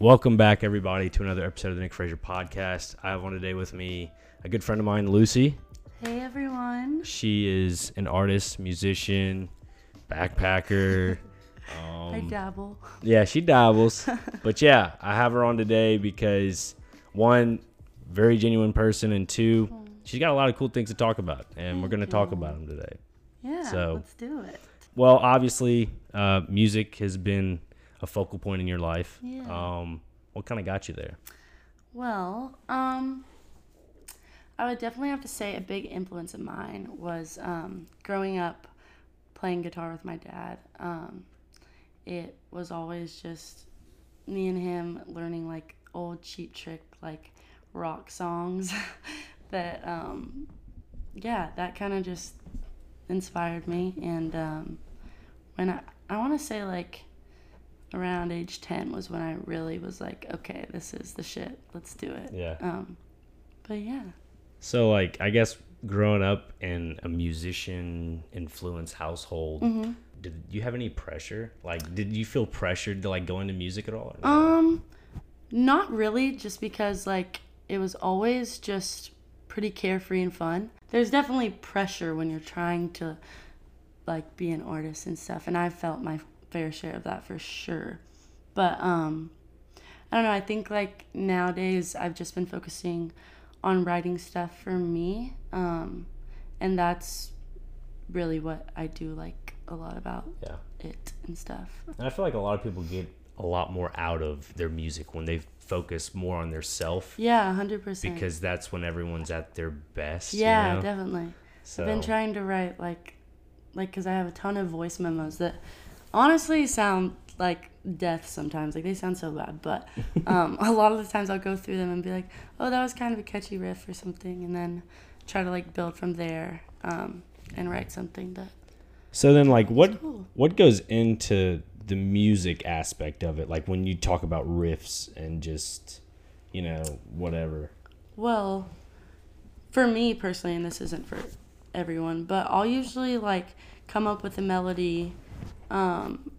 Welcome back, everybody, to another episode of the Nick Frazier podcast. I have on today with me a good friend of mine, Lucy. Hey everyone. She is an artist, musician, backpacker. I Um, dabble. yeah, she dabbles. but yeah, I have her on today because one, very genuine person, and two, she's got a lot of cool things to talk about, and we're going to talk about them today. Yeah, So- let's do it. Well, obviously, uh, music has been a focal point in your life. Yeah. Um, what kind of got you there? Well, um, I would definitely have to say a big influence of mine was um, growing up playing guitar with my dad. Um, it was always just me and him learning like old cheap trick like rock songs that um, yeah that kind of just inspired me and um, when I I want to say like around age 10 was when I really was like okay this is the shit let's do it Yeah. um but yeah So, like, I guess growing up in a musician influenced household, Mm-hmm. did you have any pressure? Like, did you feel pressured to like go into music at all? or no? Um, not really, just because like it was always just pretty carefree and fun. There's definitely pressure when you're trying to like be an artist and stuff, and I felt my fair share of that for sure. But um, I don't know. I think like nowadays I've just been focusing on writing stuff for me, um, and that's really what I do like a lot about yeah. it and stuff. And I feel like a lot of people get a lot more out of their music when they focus more on their self Yeah, hundred percent. because that's when everyone's at their best. Yeah, you know? definitely. So, I've been trying to write like, like, cause I have a ton of voice memos that, honestly, sound like death sometimes. Like they sound so bad, but um, a lot of the times I'll go through them and be like, oh, that was kind of a catchy riff or something, and then try to like build from there um, and write something that. so then, like, what cool. what goes into the music aspect of it? Like when you talk about riffs and just, you know, whatever. Well, for me personally, and this isn't for everyone, but I'll usually like come up with a melody um,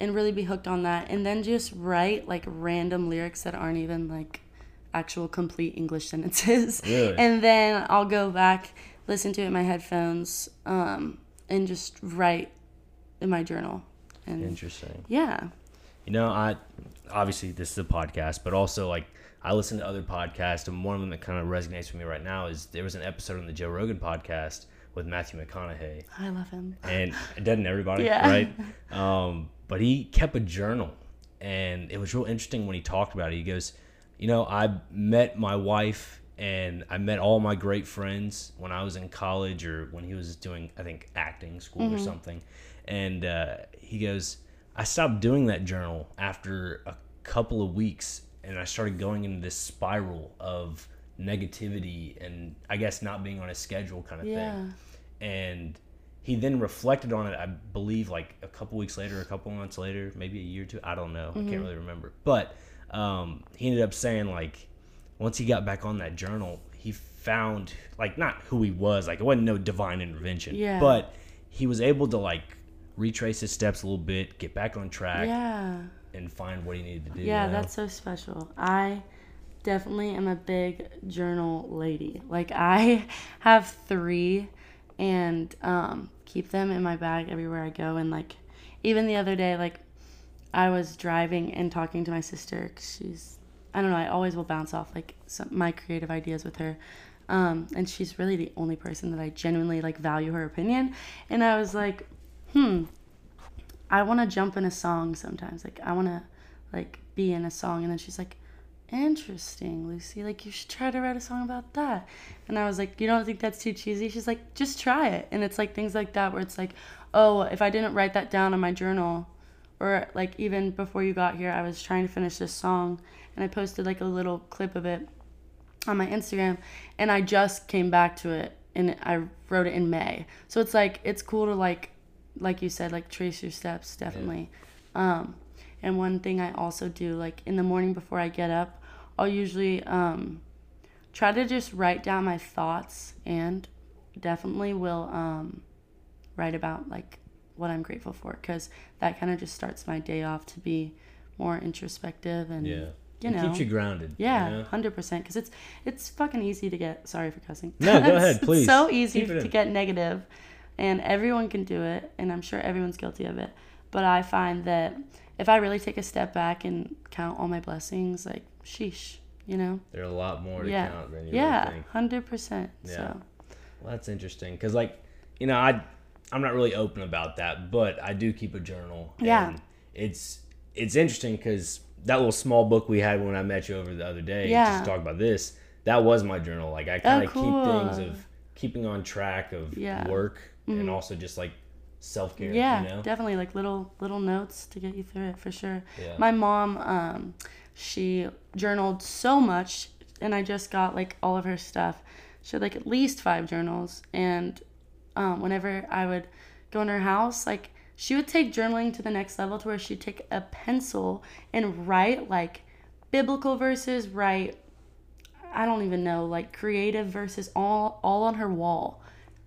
and really be hooked on that, and then just write like random lyrics that aren't even like actual complete English sentences. Really? And then I'll go back, listen to it in my headphones, um, and just write in my journal. And Interesting. yeah. You know, I obviously this is a podcast, but also like I listen to other podcasts, and one of them that kind of resonates with me right now is there was an episode on the Joe Rogan podcast with Matthew McConaughey, I love him. and it doesn't everybody, Yeah. right? Um, but he kept a journal, and it was real interesting when he talked about it. He goes, "You know, I met my wife." And I met all my great friends when I was in college or when he was doing, I think, acting school or something. And uh, he goes, I stopped doing that journal after a couple of weeks and I started going into this spiral of negativity and I guess not being on a schedule kind of Yeah. thing. And he then reflected on it, I believe, like a couple weeks later, a couple months later, maybe a year or two. I don't know. I can't really remember. But um, he ended up saying, like, once he got back on that journal, he found, like, not who he was. Like, it wasn't no divine intervention. Yeah. But he was able to, like, retrace his steps a little bit, get back on track, Yeah. and find what he needed to do. Yeah, you know? that's so special. I definitely am a big journal lady. Like I have three and um, keep them in my bag everywhere I go. And like even the other day, like I was driving and talking to my sister she's I don't know. I always will bounce off like some, my creative ideas with her. Um, and she's really the only person that I genuinely like value her opinion. And I was like, hmm, I want to jump in a song sometimes. Like I want to like be in a song and then she's like interesting lucy like you should try to write a song about that. And i was like you don't think that's too cheesy? She's like just try it. And it's like things like that where it's like oh if i didn't write that down in my journal or like even before you got here i was trying to finish this song and i posted like a little clip of it on my instagram and i just came back to it and i wrote it in may. So it's like it's cool to like like you said like trace your steps definitely. Um and one thing I also do, like in the morning before I get up, I'll usually um, try to just write down my thoughts and definitely will um, write about like what I'm grateful for because that kind of just starts my day off to be more introspective and Yeah. you It know keeps you grounded. you yeah, know? hundred percent. Because it's it's fucking easy to get. Sorry for cussing. No, go ahead, it's please. so easy it to get negative, and everyone can do it, and I'm sure everyone's guilty of it. But I find that if I really take a step back and count all my blessings, like sheesh, you know, There are a lot more to yeah, count than you yeah, really think. hundred percent. Yeah. So Well, that's interesting because, like, you know, I I'm not really open about that, but I do keep a journal. Yeah. It's it's interesting because that little small book we had when I met you over the other day, Yeah. just to talk about this, that was my journal. Like, I kind of cool. keep things of keeping on track of Yeah. Mm-hmm. work and also just like self care. yeah, You know? definitely like little little notes to get you through it for sure. Yeah. My mom, um, she journaled so much, and I just got like all of her stuff. She had like at least five journals, and um, whenever I would go in her house, like she would take journaling to the next level to where she'd take a pencil and write like biblical verses, write I don't even know, like creative verses all all on her wall.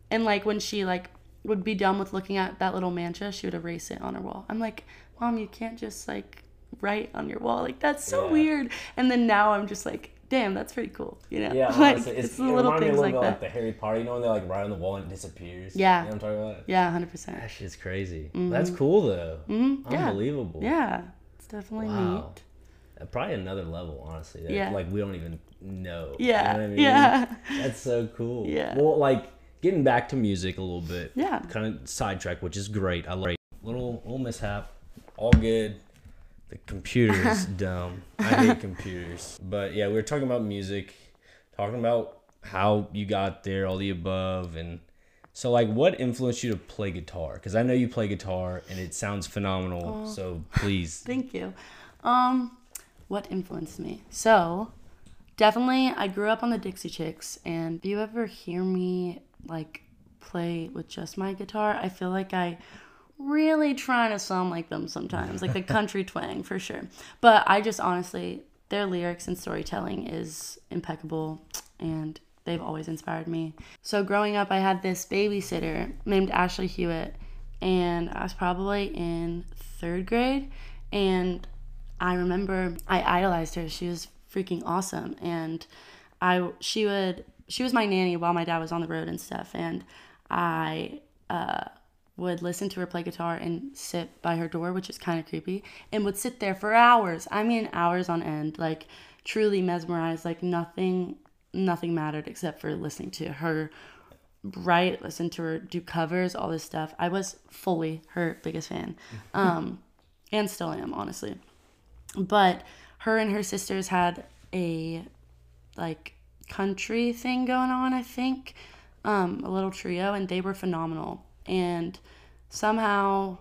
And like when she like would be done with looking at that little mantra, she would erase it on her wall. I'm like, "Mom, you can't just like write on your wall. Like that's so Yeah. weird." And then now I'm just like, "Damn, that's pretty cool." You know? Yeah, like honestly, it's, it's, the it little reminded me a things little like bit that. like the Harry Potter. You know when they like write on the wall and it disappears. Yeah. you know what I'm talking about. yeah, 100%. That shit's crazy. That's cool though. Mhm. Unbelievable. Yeah. It's definitely Wow. neat. Uh, Probably another level, honestly. That, Yeah. Like we don't even know. You Yeah. know what I mean? Yeah. That's so cool. Yeah. Well, like getting back to music a little bit. Yeah. Kind of sidetrack, which is great. I like little little mishap. All good. The computer is dumb. I hate computers. But yeah, we were talking about music, talking about how you got there, all the above, and so like, what influenced you to play guitar? Because I know you play guitar, and it sounds phenomenal. So please, Thank you. Um, what influenced me? So, definitely, I grew up on the Dixie Chicks, and if you ever hear me like play with just my guitar, I feel like I really trying to sound like them sometimes, like the country twang for sure. But I just honestly, their lyrics and storytelling is impeccable, and they've always inspired me. So growing up, I had this babysitter named Ashley Hewitt, and I was probably in third grade, and I remember I idolized her. She was freaking awesome, and I she would she was my nanny while my dad was on the road and stuff, and I uh, would listen to her play guitar and sit by her door, which is kind of creepy, and would sit there for hours. I mean, hours on end, like truly mesmerized. Like nothing, nothing mattered except for listening to her write, listen to her do covers, all this stuff. I was fully her biggest fan, um, and still am, honestly. But her and her sisters had a like country thing going on, I think, um, a little trio, and they were phenomenal. And somehow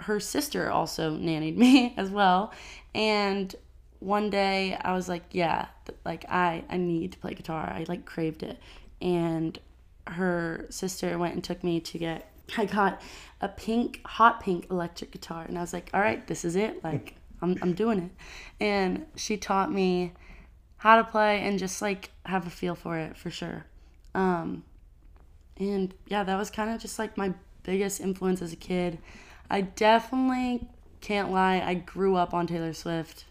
her sister also nannied me as well. And one day I was like, yeah, like I, I need to play guitar. I like craved it. And her sister went and took me to get, I got a pink, hot pink electric guitar. And I was like, all right, this is it. Like, I'm, I'm doing it. And she taught me how to play and just like have a feel for it for sure. Um, and yeah, that was kind of just like my biggest influence as a kid. I definitely can't lie, I grew up on Taylor Swift,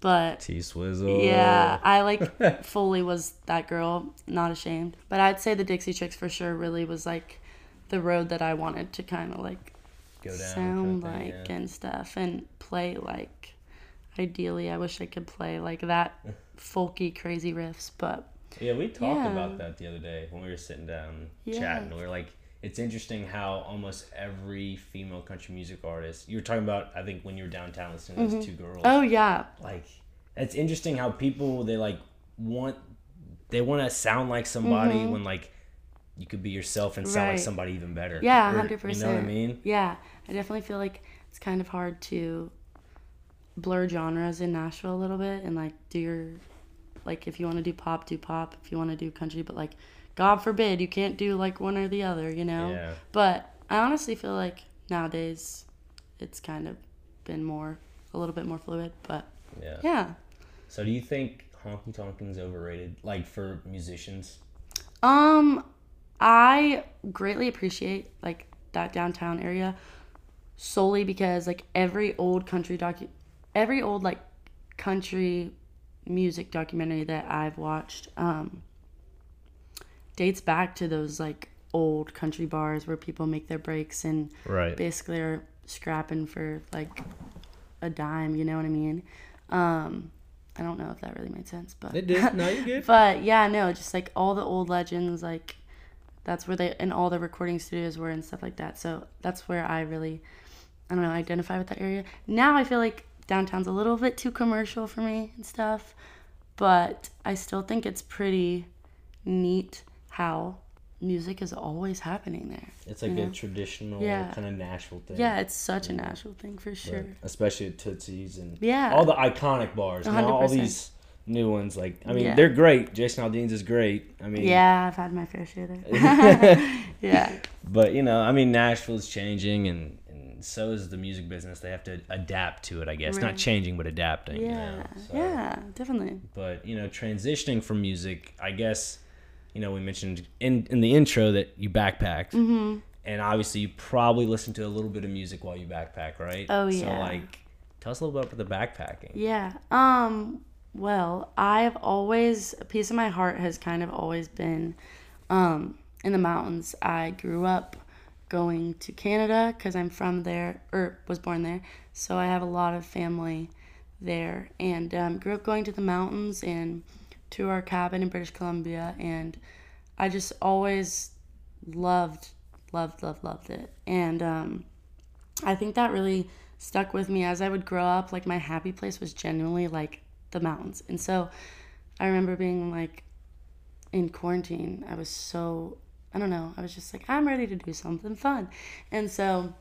but T Swizzle. yeah, I like fully was that girl, not ashamed. But I'd say the Dixie Chicks for sure really was like the road that I wanted to kind of like Go down. sound kind of thing, like yeah. and stuff and play like ideally I wish I could play like that folky crazy riffs, but Yeah, we talked Yeah. about that the other day when we were sitting down Yeah. chatting. We were like, it's interesting how almost every female country music artist, you were talking about, I think when you were downtown listening to those two girls, oh yeah, like, it's interesting how people, they like want, they want to sound like somebody when like you could be yourself and sound like Mm-hmm. Somebody even better. Yeah, hundred percent. You know what I mean? Yeah, I definitely feel like it's kind of hard to blur genres in Nashville a little bit and like do your like if you want to do pop, do pop. If you want to do country, but like God forbid you can't do like one or the other, you know. Yeah. But I honestly feel like nowadays it's kind of been more a little bit more fluid. But Yeah. yeah, So do you think honky tonking's overrated, like for musicians? Um, I greatly appreciate like that downtown area solely because like every old country docu every old like country music documentary that I've watched um, dates back to those like old country bars where people make their breaks and Right. basically are scrapping for like a dime. You know what I mean? Um, I don't know if that really made sense, but It did. No, you good. but yeah, no, just like all the old legends, like that's where they and all the recording studios were and stuff like that. So that's where I really, I don't know, identify with that area. Now I feel like downtown's a little bit too commercial for me and stuff, but I still think it's pretty neat how music is always happening there. It's like a traditional Yeah. kind of Nashville thing. Yeah, it's such a Nashville thing for sure. Right. Especially at Tootsie's and Yeah. all the iconic bars. Now all 100%. these new ones, like I mean, Yeah. they're great. Jason Aldean's is great. I mean, Yeah, I've had my fair share there. yeah. But you know, I mean, Nashville's changing, and, and so is the music business. They have to adapt to it, I guess. Not changing, but adapting. You know? Yeah. So- Yeah, definitely. But you know, transitioning from music, I guess. You know, we mentioned in in the intro that you backpacked, mm-hmm. and obviously you probably listened to a little bit of music while you backpack, right? Oh, yeah. So like, tell us a little bit about the backpacking. Yeah. Um well, I've always a piece of my heart has kind of always been um in the mountains. I grew up going to Canada cuz I'm from there or was born there. So I have a lot of family there and um, grew up going to the mountains and to our cabin in British Columbia and I just always loved loved loved loved it. And um I think that really stuck with me as I would grow up. Like my happy place was genuinely like the mountains. And so I remember being like in quarantine, I was so I don't know, I was just like, I'm ready to do something fun. And so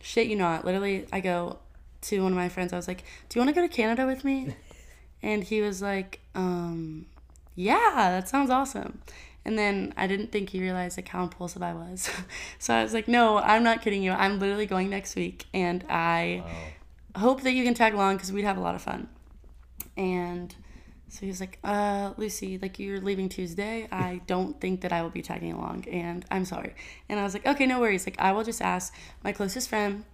shit you not, literally I go to one of my friends, I was like, Do you wanna go to Canada with me? and he was like, um, yeah, that sounds awesome. And then I didn't think he realized like how impulsive I was. so I was like, no, I'm not kidding you. I'm literally going next week. And I hope that you can tag along because we'd have a lot of fun. And so he was like, uh, Lucy, like you're leaving Tuesday. I don't think that I will be tagging along. And I'm sorry. And I was like, okay, no worries. Like I will just ask my closest friend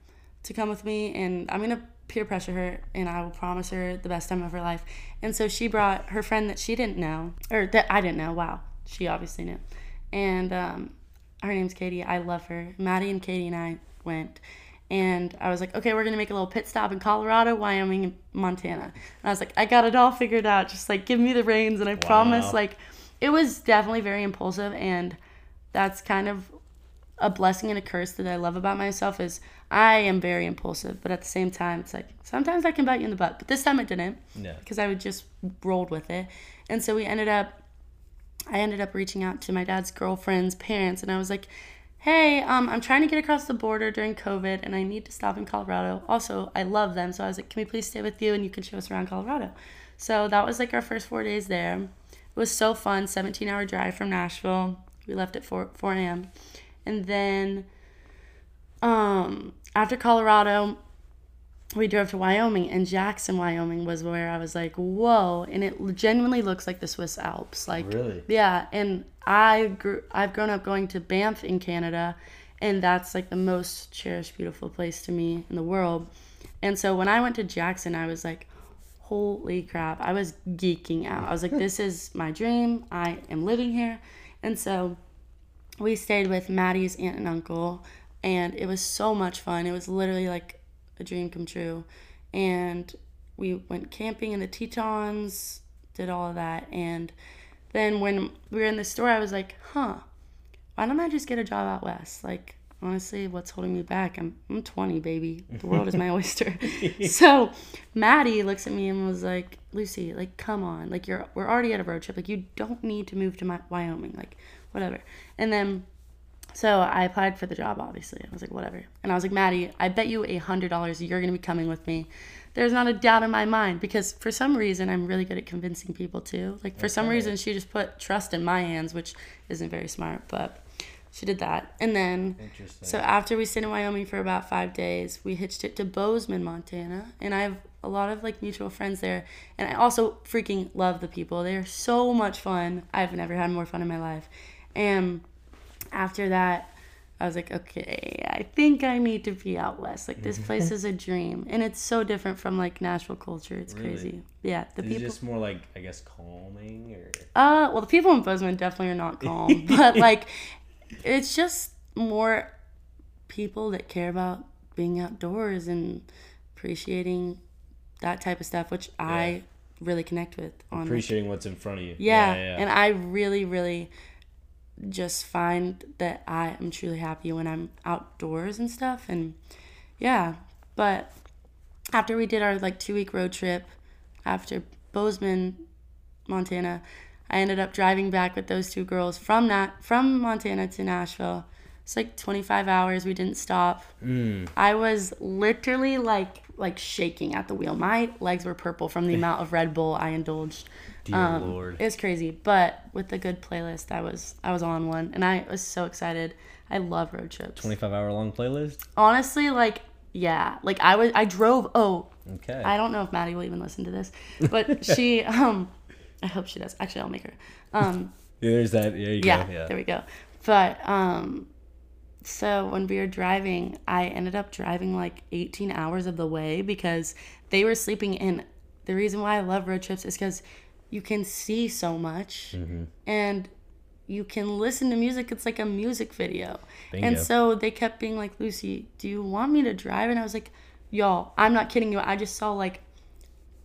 to come with me and I'm going to peer pressure her and I will promise her the best time of her life. And so she brought her friend that she didn't know, or that I didn't know. Wow. She obviously knew. And um, her name's Katie. I love her. Maddie and Katie and I went. And I was like, okay, we're to make a little pit stop in Colorado, Wyoming, and Montana. And I was like, I got it all figured out. Just like, give me the reins. And I promise, like, it was definitely very impulsive. And that's kind of a blessing and a curse that I love about myself is I am very impulsive, but at the same time, it's like sometimes I can bite you in the butt. But this time it didn't Yeah. because I would just rolled with it. And so we ended up, I ended up reaching out to my dad's girlfriend's parents, and I was like, "Hey, um, I'm trying to get across the border during COVID, and I need to stop in Colorado. Also, I love them, so I was like, can we please stay with you, and you can show us around Colorado." So that was like our first four days there. It was so fun. 17 hour drive from Nashville. We left at 4 4 a.m. And then, um, after Colorado, we drove to Wyoming, and Jackson, Wyoming was where I was like, whoa. And it genuinely looks like the Swiss Alps. Like, Really? yeah. And I grew, I've grown up going to Banff in Canada, and that's like the most cherished, beautiful place to me in the world. And so when I went to Jackson, I was like, holy crap. I was geeking out. I was like, this is my dream. I am living here. And so we stayed with Maddie's aunt and uncle, and it was so much fun. It was literally like a dream come true. And we went camping in the Tetons, did all of that. And then when we were in the store, I was like, huh, why don't I just get a job out west? Like, honestly, what's holding me back? I'm, I'm 20, baby. The world is my oyster. so Maddie looks at me and was like, Lucy, like, come on. Like, you're, we're already at a road trip. Like, you don't need to move to my, Wyoming. Like, whatever. And then, so I applied for the job, obviously. I was like, whatever. And I was like, Maddie, I bet you a $100 you're going to be coming with me. There's not a doubt in my mind because for some reason I'm really good at convincing people too. Like for some reason she just put trust in my hands, which isn't very smart, but she did that. And then Interesting. so after we stayed in Wyoming for about five days, we hitched it to Bozeman, Montana, and I have a lot of like mutual friends there. And I also freaking love the people. They are so much fun. I've never had more fun in my life. And after that, I was like, okay, I think I need to be out west. Like this Mm-hmm. place is a dream, and it's so different from like Nashville culture. It's Really? crazy. Yeah, the It's people. just more like I guess calming or Uh, well, the people in Bozeman definitely are not calm, but like, it's just more people that care about being outdoors and appreciating that type of stuff, which I really connect with. On appreciating what's in front of you. yeah, and I really, really just find that I am truly happy when I'm outdoors and stuff. And yeah, but after we did our like two week road trip after Bozeman, Montana, I ended up driving back with those two girls from that from Montana to Nashville. It's like 25 hours. We didn't stop. Mm. I was literally like like shaking at the wheel. My legs were purple from the amount of Red Bull I indulged. Dear Um, Lord. It was crazy, but with the good playlist, I was I was on one, and I was so excited. I love road trips. 25 hour long playlist. Honestly, like yeah, like I was I drove. Oh, Okay. I don't know if Maddie will even listen to this, but she um, I hope she does. Actually, I'll make her. Um, there's that. There you yeah, go. Yeah. there we go. But um, so when we were driving, I ended up driving like 18 hours of the way because they were sleeping in. The reason why I love road trips is because you can see so much Mm-hmm. and you can listen to music. It's like a music video. And so they kept being like, Lucy, do you want me to drive? And I was like, y'all, I'm not kidding you. I just saw like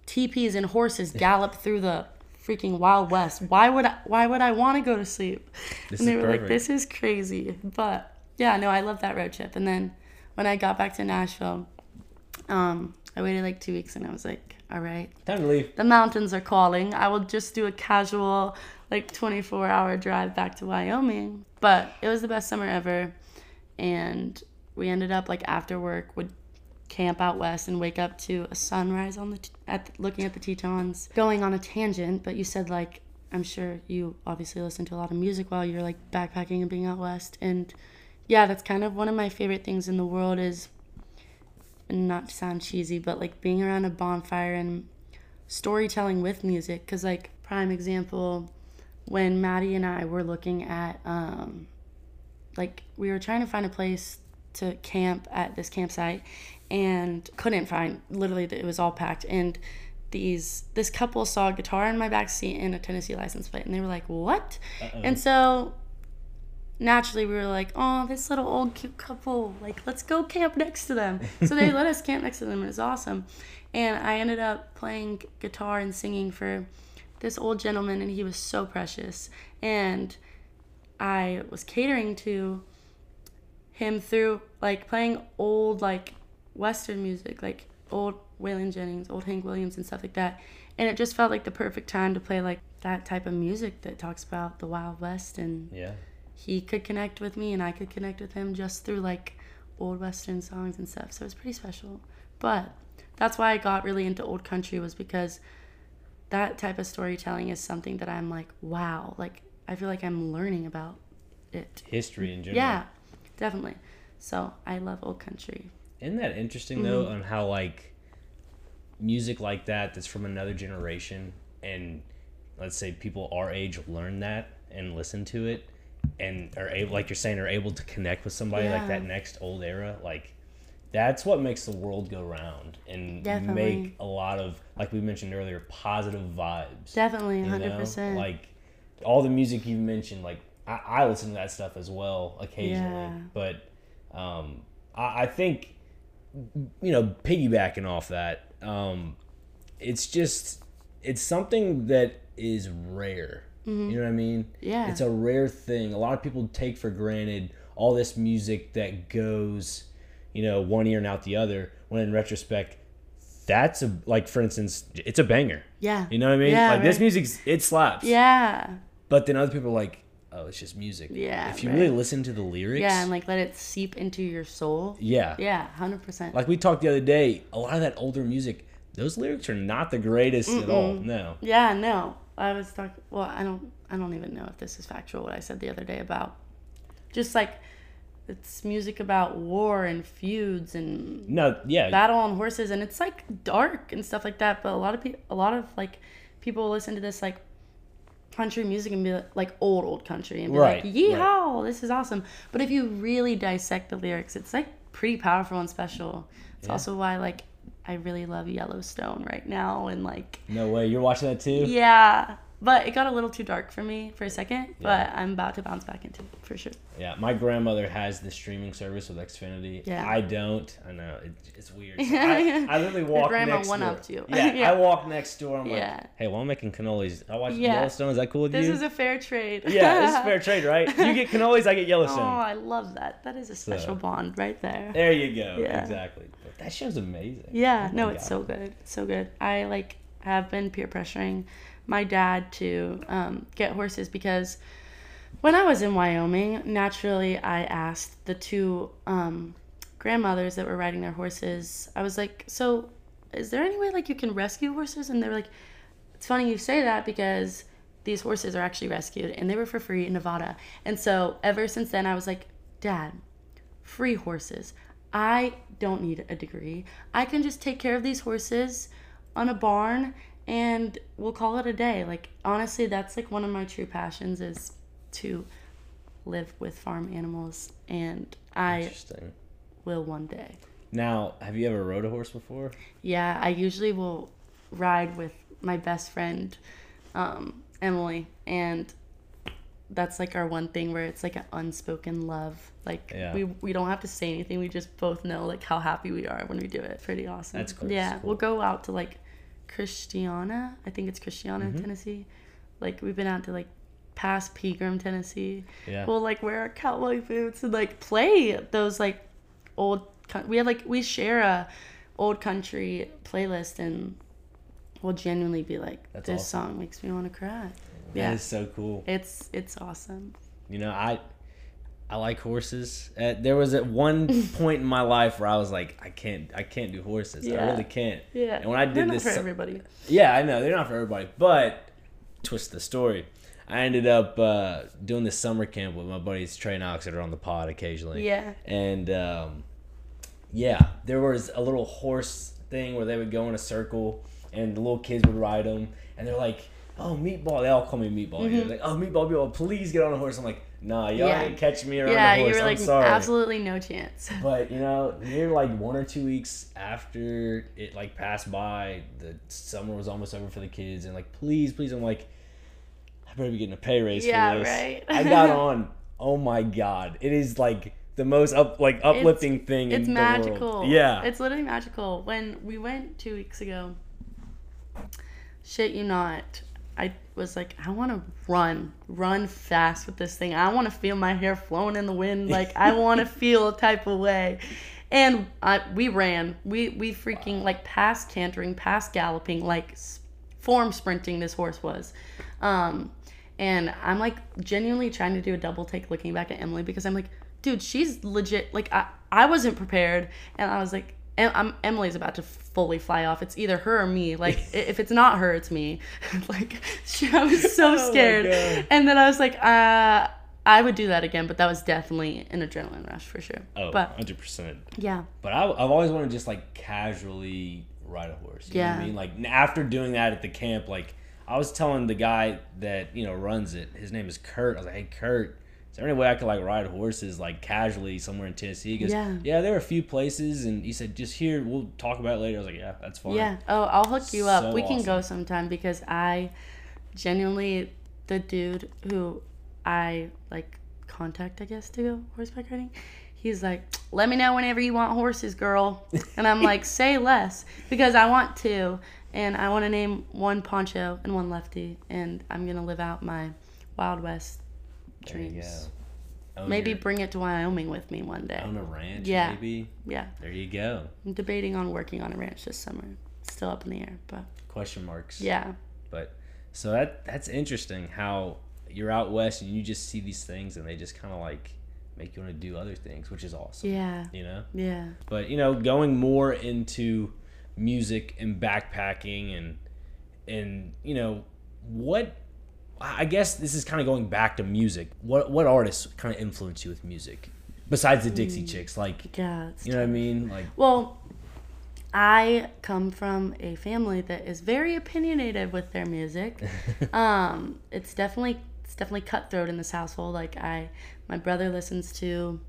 teepees and horses gallop through the freaking wild west. Why would I why would I want to go to sleep? This and they is were like. This is crazy. But yeah, no, I love that road trip. And then when I got back to Nashville, um, I waited like two weeks and I was like, all right, Time to leave. the mountains are calling. I will just do a casual, like 24 hour drive back to Wyoming. But it was the best summer ever. And we ended up like after work would camp out west and wake up to a sunrise on the t- at looking at the Tetons. Going on a tangent, but you said like I'm sure you obviously listen to a lot of music while you're like backpacking and being out west. And yeah, that's kind of one of my favorite things in the world is and not to sound cheesy, but like being around a bonfire and storytelling with music. Cause like prime example, when Maddie and I were looking at, um, like we were trying to find a place to camp at this campsite and couldn't find. Literally, it was all packed. And these this couple saw a guitar in my back seat and a Tennessee license plate, and they were like, "What?" And so naturally we were like, oh, this little old cute couple, like, let's go camp next to them. So they let us camp next to them. It was awesome. And I ended up playing guitar and singing for this old gentleman, and he was so precious. And I was catering to him through like playing old, like, Western music, like old Waylon Jennings, old Hank Williams, and stuff like that. And it just felt like the perfect time to play like that type of music that talks about the Wild West and Yeah. He could connect with me and I could connect with him just through like old western songs and stuff. So it was pretty special. But that's why I got really into old country was because that type of storytelling is something that I'm like, wow, like I feel like I'm learning about it. History in general. Yeah, definitely. So I love old country. Isn't that interesting Mm-hmm. though, on how like music like that that's from another generation and let's say people our age learn that and listen to it and are able like you're saying are able to connect with somebody like that next old era like that's what makes the world go round and Definitely. make a lot of like we mentioned earlier positive vibes Definitely, 100%. like all the music you mentioned like I, I listen to that stuff as well occasionally Yeah. but um, I, I think you know piggybacking off that um, it's just it's something that is rare you know what i mean Mm-hmm. Yeah. it's a rare thing a lot of people take for granted all this music that goes you know one ear and out the other when in retrospect that's a like for instance it's a banger yeah. you know what i mean Yeah, like this right. music's it slaps Yeah. but then other people are like oh it's just music Yeah, if you right. really listen to the lyrics Yeah, and like let it seep into your soul. yeah Yeah, 100%. like we talked the other day a lot of that older music those lyrics are not the greatest at all no Yeah, no. I was talking. Well, I don't. I don't even know if this is factual. What I said the other day about just like it's music about war and feuds and no yeah battle on horses, and it's like dark and stuff like that. But a lot of people, a lot of like people listen to this like country music and be like old old country and be Right, like yeehaw this is awesome but if you really dissect the lyrics it's like pretty powerful and special it's Yeah. also why like i really love yellowstone right now and like No way. You're watching that too? yeah but it got a little too dark for me for a second but i'm about to bounce back into it for sure Yeah, my grandmother has the streaming service with Xfinity. Yeah. I don't. I know it, it's weird. So I, I literally walk grandma next one door. upped you. Yeah, Yeah. I walk next door. I'm Yeah. like, hey, while I'm making cannolis, I watch Yeah. Yellowstone. Is that cool with this you? This is a fair trade yeah, this is fair trade, right? You get cannolis, I get Yellowstone. oh i love that that is a special So- bond right there There you go. Yeah. Exactly. But that show's amazing. Yeah, Oh no, my it's God. so good. It's so good. I like have been peer pressuring my dad to um, get horses because when I was in Wyoming, naturally I asked the two um, grandmothers that were riding their horses. I was like, "So, is there any way like you can rescue horses?" And they were like, "It's funny you say that because these horses are actually rescued and they were for free in Nevada." And so ever since then, I was like, "Dad, free horses. I don't need a degree. I can just take care of these horses on a barn and we'll call it a day. Like honestly, that's like one of my true passions is to live with farm animals and I Interesting. will one day. Now, have you ever rode a horse before? Yeah, I usually will ride with my best friend um, Emily and that's like our one thing where it's like an unspoken love. Like Yeah. we we don't have to say anything. We just both know like how happy we are when we do it. Pretty awesome. That's cool. Yeah, cool. we'll go out to like Christiana. I think it's Christiana, Mm-hmm. Tennessee. Like we've been out to like past Pegram, Tennessee. Yeah. We'll like wear our cowboy boots and like play those like old. We have like we share a old country playlist and we'll genuinely be like, That's this awesome. song makes me want to cry. That Yeah, is so cool. it's it's awesome. You know, I I like horses. Uh, there was at one point in my life where I was like, I can't, I can't do horses. I really can't. Yeah, And when I They're did not this, for everybody. yeah, I know they're not for everybody. But twist the story. I ended up uh, doing this summer camp with my buddies Trey and Alex that are on the pod occasionally. Yeah. And um, yeah, there was a little horse thing where they would go in a circle and the little kids would ride them. And they're like, oh, meatball. They all call me meatball. here. Like, oh, meatball, meatball, please get on a horse. I'm like, nah, y'all. Yeah. ain't catching me around Yeah, you horse. were I'm like sorry. absolutely no chance. But you know, near like one or two weeks after it like passed by, the summer was almost over for the kids, and like, please, please, I'm like, I better be getting a pay raise Yeah, for this. right. I got on. Oh my god, it is like the most up like uplifting thing. It's in magical. The world. Yeah, It's literally magical. When we went two weeks ago, shit you not, I was like, I want to run, run fast with this thing. I want to feel my hair flowing in the wind. Like I want to feel a type of way. And I, we ran. We we freaking like past cantering, past galloping, like form sprinting. This horse was. Um, and I'm like genuinely trying to do a double take looking back at Emily because I'm like, dude, she's legit. Like I, I wasn't prepared, and I was like, I'm, Emily's about to fully fly off. It's either her or me. Like if it's not her, it's me. like she, I was so Oh scared, God. and then I was like, uh. I would do that again, but that was definitely an adrenaline rush for sure. oh, but 100 percent. yeah, But I, I've always wanted to just like casually ride a horse. You know what I mean? Like after doing that at the camp, like I was telling the guy that you know runs it. His name is Kurt. I was like, hey Kurt, is there any way I could like ride horses like casually somewhere in Tennessee? He goes, Yeah. yeah, there are a few places, and he said just here. We'll talk about it later. I was like, yeah, that's fine. Yeah. Oh, I'll hook you up. So we can go sometime because I genuinely the dude who I like contact, I guess, to go horseback riding. He's like, "Let me know whenever you want horses, girl." And I'm like, "Say less," because I want to, and I want to name one Poncho and one Lefty, and I'm gonna live out my Wild West There you dreams. Own Maybe your- bring it to Wyoming with me one day. own a ranch. Yeah. Maybe. Yeah, There you go. I'm debating on working on a ranch this summer. Still up in the air, but Question marks. yeah. But so that that's interesting how you're out west and you just see these things and they just kind of like make you want to do other things, which is awesome. Yeah. You know. Yeah. But you know, going more into music and backpacking and and you know what I guess this is kind of going back to music. What what artists kind of influence you with music besides the Dixie Chicks? Like Yeah. You know what I mean? Like Well, I come from a family that is very opinionated with their music. um, it's definitely it's definitely cutthroat in this household. Like I, my brother listens to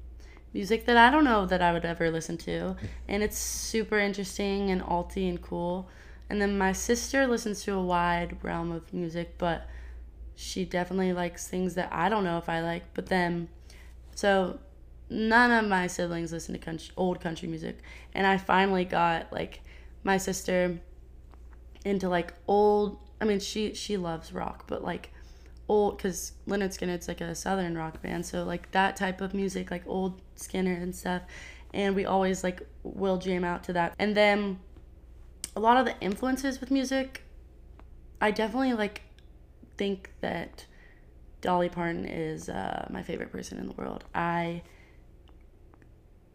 music that I don't know that I would ever listen to, and it's super interesting and alty and cool. And then my sister listens to a wide realm of music, but she definitely likes things that I don't know if I like. But then, so none of my siblings listen to country, old country music, and I finally got like my sister into like old. I mean, she she loves rock, but like old because Lynyrd Skynyrd's like a southern rock band, so like that type of music, like old Skynyrd and stuff, and we always like will jam out to that. And then a lot of the influences with music, I definitely like think that Dolly Parton is uh, my favorite person in the world. I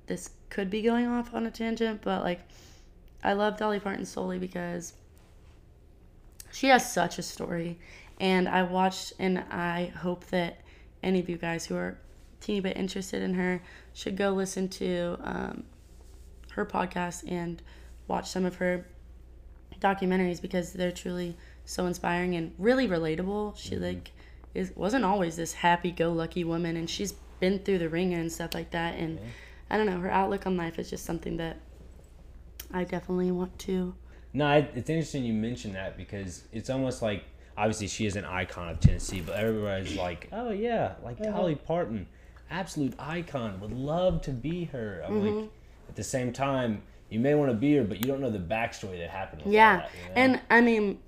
this could be going off on a tangent, but like I love Dolly Parton solely because she has such a story and I watched and I hope that any of you guys who are teeny bit interested in her should go listen to um, her podcast and watch some of her documentaries because they're truly so inspiring and really relatable. She mm-hmm. like is wasn't always this happy go lucky woman and she's been through the ringer and stuff like that and yeah. I don't know, her outlook on life is just something that I definitely want to No, it's interesting you mentioned that because it's almost like obviously she is an icon of Tennessee, but everybody's like, "Oh yeah, like Dolly Parton, absolute icon. Would love to be her." I'm mm-hmm. like, at the same time, you may want to be her, but you don't know the backstory that happened. yeah, that, you know? and I mean,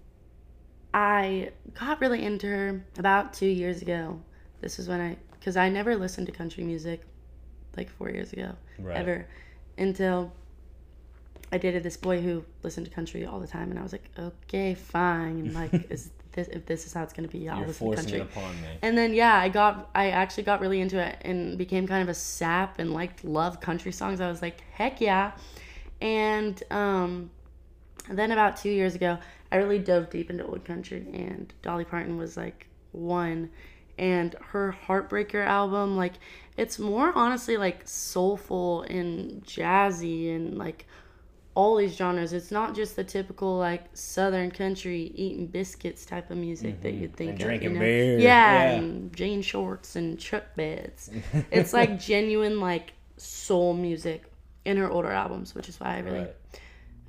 I got really into her about two years ago. This is when I, because I never listened to country music, like four years ago, right. ever, until I dated this boy who listened to country all the time, and I was like, okay, fine. And like, is this if this is how it's gonna be, I'll You're listen to country. It upon me. And then yeah, I got I actually got really into it and became kind of a sap and like love country songs. I was like, heck yeah. And um then about two years ago, I really dove deep into old country and Dolly Parton was like one and her Heartbreaker album, like it's more honestly like soulful and jazzy and like all these genres. It's not just the typical like Southern country eating biscuits type of music mm-hmm. that you'd think and of. Drinking you know? beer. Yeah, yeah, and jean shorts and truck beds. it's like genuine like soul music in her older albums, which is why I really, right.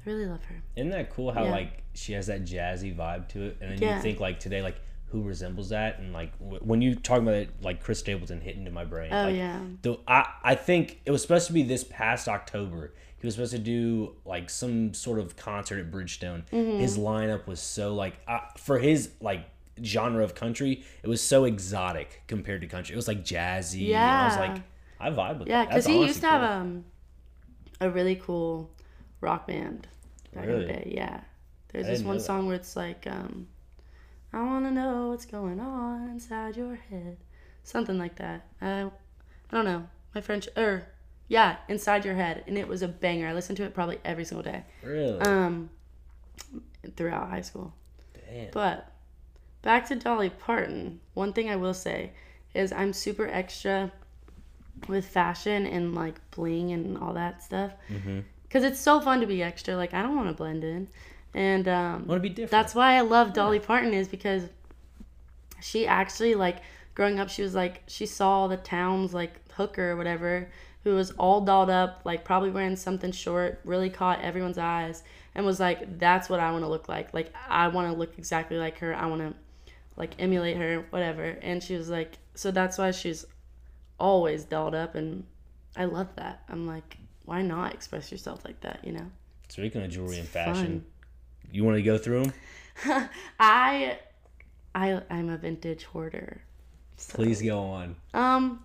I really love her. Isn't that cool? How yeah. like she has that jazzy vibe to it, and then yeah. you think like today like. Who resembles that? And like w- when you talk about it, like Chris Stapleton hit into my brain. Oh like, yeah. The, I I think it was supposed to be this past October he was supposed to do like some sort of concert at Bridgestone. Mm-hmm. His lineup was so like uh, for his like genre of country, it was so exotic compared to country. It was like jazzy. Yeah, I was like, I vibe with yeah, because he used to cool. have um, a really cool rock band back really? in the day. Yeah, there's this one song where it's like, um, I want to know what's going on inside your head, something like that. I, I don't know. My French er, yeah, Inside Your Head, and it was a banger. I listened to it probably every single day. Really? Um, throughout high school. Damn. But back to Dolly Parton. One thing I will say is I'm super extra with fashion and like bling and all that stuff. Mm-hmm. Cause it's so fun to be extra. Like I don't want to blend in, and um, want to be different. That's why I love Dolly Parton is because she actually like growing up. She was like she saw the town's like hooker or whatever who was all dolled up, like probably wearing something short, really caught everyone's eyes, and was like, "That's what I want to look like. Like I want to look exactly like her. I want to like emulate her, whatever." And she was like, so that's why she's always dolled up, and I love that. I'm like, why not express yourself like that? You know. Speaking of jewelry and fashion, fun. you want to go through them? I, I, I'm a vintage hoarder. So. Please go on. Um.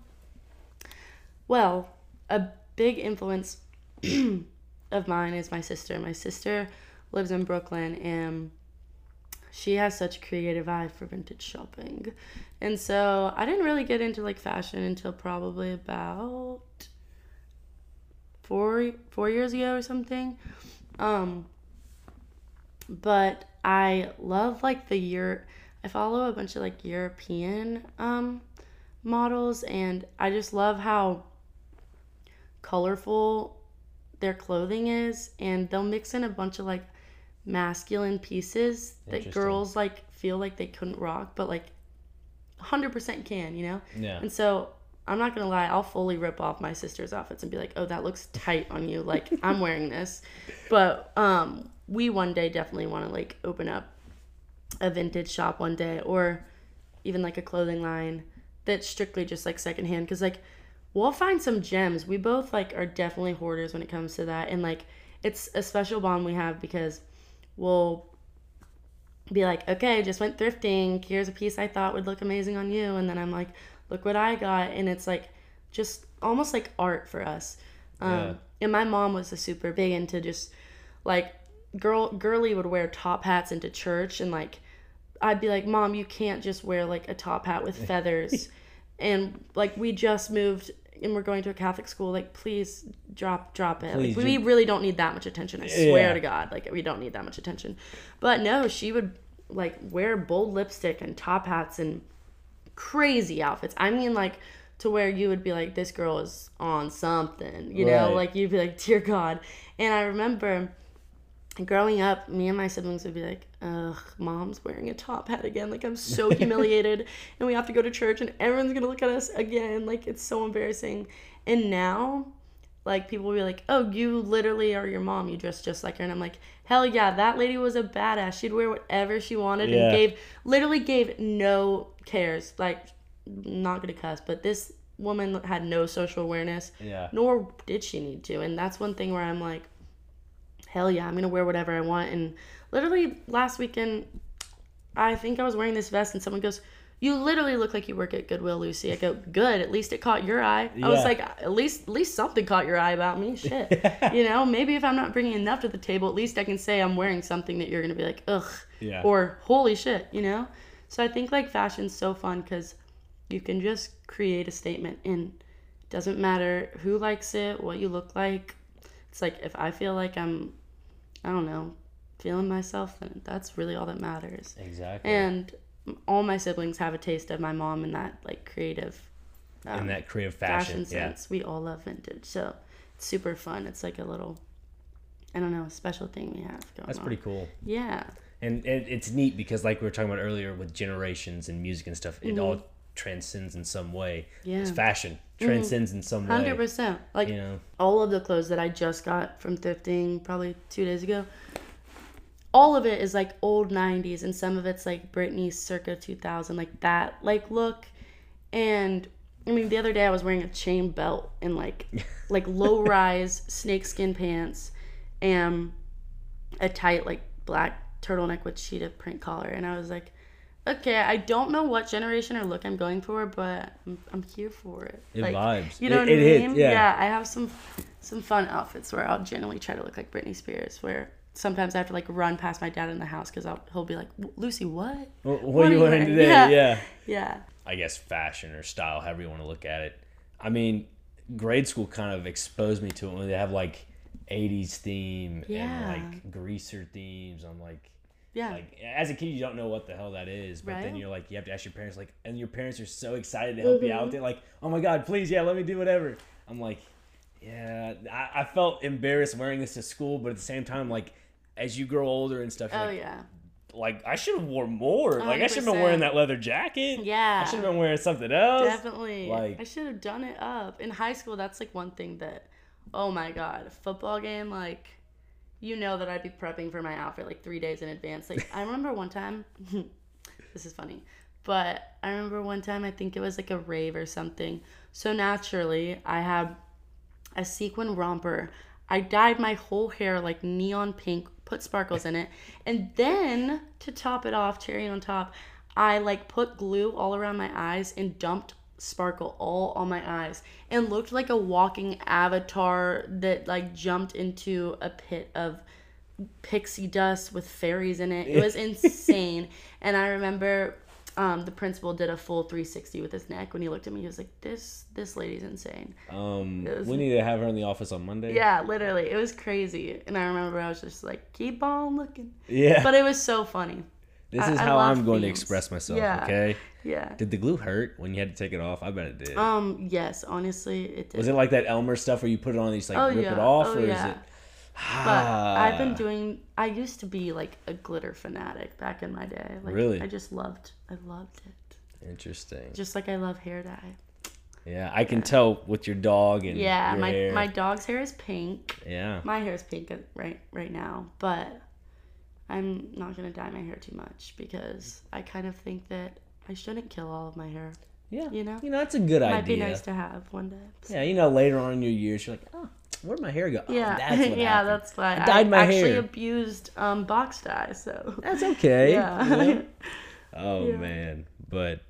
Well, a big influence of mine is my sister. My sister lives in Brooklyn and she has such a creative eye for vintage shopping. And so I didn't really get into like fashion until probably about four four years ago or something. Um but I love like the year I follow a bunch of like European um models and I just love how colorful their clothing is, and they'll mix in a bunch of like masculine pieces that girls like feel like they couldn't rock, but like 100% can, you know? Yeah. And so I'm not gonna lie, I'll fully rip off my sister's outfits and be like, "Oh, that looks tight on you. Like I'm wearing this." But um, we one day definitely want to like open up a vintage shop one day, or even like a clothing line that's strictly just like secondhand. Because like we'll find some gems. We both like are definitely hoarders when it comes to that, and like it's a special bond we have because we'll be like, okay, just went thrifting. Here's a piece I thought would look amazing on you. And then I'm like, look what I got. And it's like just almost like art for us. Um, Yeah. And my mom was a super big into just like, girl, girly would wear top hats into church. And like, I'd be like, mom, you can't just wear like a top hat with feathers. and like, we just moved and we're going to a Catholic school. Like, please drop, drop it. Please, like, we really don't need that much attention. I swear to God. Like, we don't need that much attention. But no, she would like wear bold lipstick and top hats and crazy outfits. I mean, like to where you would be like, this girl is on something, you know? Like you'd be like, dear God. And I remember growing up, me and my siblings would be like, ugh, mom's wearing a top hat again. Like I'm so humiliated and we have to go to church and everyone's gonna look at us again. Like it's so embarrassing. And now like people will be like, "Oh, you literally are your mom. You dress just like her." And I'm like, "Hell yeah, that lady was a badass. She'd wear whatever she wanted Yeah. and gave literally gave no cares. Like, not gonna cuss, but this woman had no social awareness, Yeah. nor did she need to. And that's one thing where I'm like, hell yeah, I'm gonna wear whatever I want. And literally last weekend, I think I was wearing this vest, and someone goes. You literally look like you work at Goodwill, Lucy. I go, good. At least it caught your eye. I was like, at least, at least something caught your eye about me. Shit, you know. Maybe if I'm not bringing enough to the table, at least I can say I'm wearing something that you're gonna be like, ugh, Yeah. or holy shit, you know. So I think like fashion's so fun because you can just create a statement, and it doesn't matter who likes it, what you look like. It's like if I feel like I'm, I don't know, feeling myself, then that's really all that matters. Exactly. And all my siblings have a taste of my mom in that like creative um, in that creative fashion, fashion. yeah. sense. We all love vintage, so it's super fun. It's like a little, I don't know, special thing we have going That's on. pretty cool. Yeah, And it, it's neat because, like we were talking about earlier with generations and music and stuff, it all Mm-hmm. transcends in some way. Yeah. Mm-hmm. It's fashion transcends in some way. hundred percent. Like You know, all of the clothes that I just got from thrifting probably two days ago. All of it is like old '90s, and some of it's like Britney circa 2000, like that like look. And I mean, the other day I was wearing a chain belt and like like low rise snakeskin pants, and a tight like black turtleneck with cheetah print collar, and I was like. Okay, I don't know what generation or look I'm going for, but I'm, I'm here for it. It like, vibes. You know It- what it I hits, mean? yeah. I have some some fun outfits where I'll generally try to look like Britney Spears. Where sometimes I have to like run past my dad in the house because he'll be like, Lucy, what? what, What what are are you you wearing wearing? today? Yeah. yeah. Yeah. I guess fashion or style, however you want to look at it. I mean, grade school kind of exposed me to it when they have like 80s theme Yeah. and like greaser themes. I'm like, Yeah. like as a kid, you don't know what the hell that is, but then you're like, you have to ask your parents, like, and your parents are so excited to help you out mm-hmm. with it, like, oh my god, please, yeah, let me do whatever. I'm like, yeah, I, I felt embarrassed wearing this to school, but at the same time, like, as you grow older and stuff, oh like, yeah. like I should have worn more. Like I should have been wearing that leather jacket. Yeah. I should have been wearing something else. Definitely. like- I should have done it up. In high school, that's like one thing that, oh my God, football game, like, you know that I'd be prepping for my outfit like three days in advance. Like, I remember one time, this is funny, but I remember one time, I think it was like a rave or something. So naturally, I had a sequin romper. I dyed my whole hair like neon pink, put sparkles in it, and then to top it off, cherry on top, I like put glue all around my eyes and dumped sparkle all on my eyes and looked like a walking avatar that like jumped into a pit of pixie dust with fairies in it. It was insane. and I remember um, the principal did a full 360 with his neck when he looked at me. He was like, "This this lady's insane." Um, was- we need to have her in the office on Monday. Yeah, literally, it was crazy. And I remember I was just like, "Keep on looking," yeah. but it was so funny. This I- is how I'm going to express myself. Yeah. Okay. Yeah. Did the glue hurt when you had to take it off? I bet it did. Um. Yes. Honestly, it did. was it like that Elmer stuff where you put it on and you just like Oh, rip yeah. it off, Oh, or yeah. is it? But I've been Ah. doing. I used to be like a glitter fanatic back in my day. Like, Really? I just loved. I loved it. Interesting. Just like I love hair dye. Yeah, I can tell with your dog and Yeah. your My hair. my dog's hair is pink. yeah. My hair is pink right right now, but I'm not gonna dye my hair too much because I kind of think that I shouldn't kill all of my hair. Yeah. You know? You know, that's a good idea. Might be nice to have one day. Yeah, you know, later on in your years, you're like, oh, where'd my hair go? Oh, Yeah, that's what yeah, happened. that's why I dyed my actually hair. abused um, box dye. So That's okay. Yeah. you know? Oh Yeah. man, but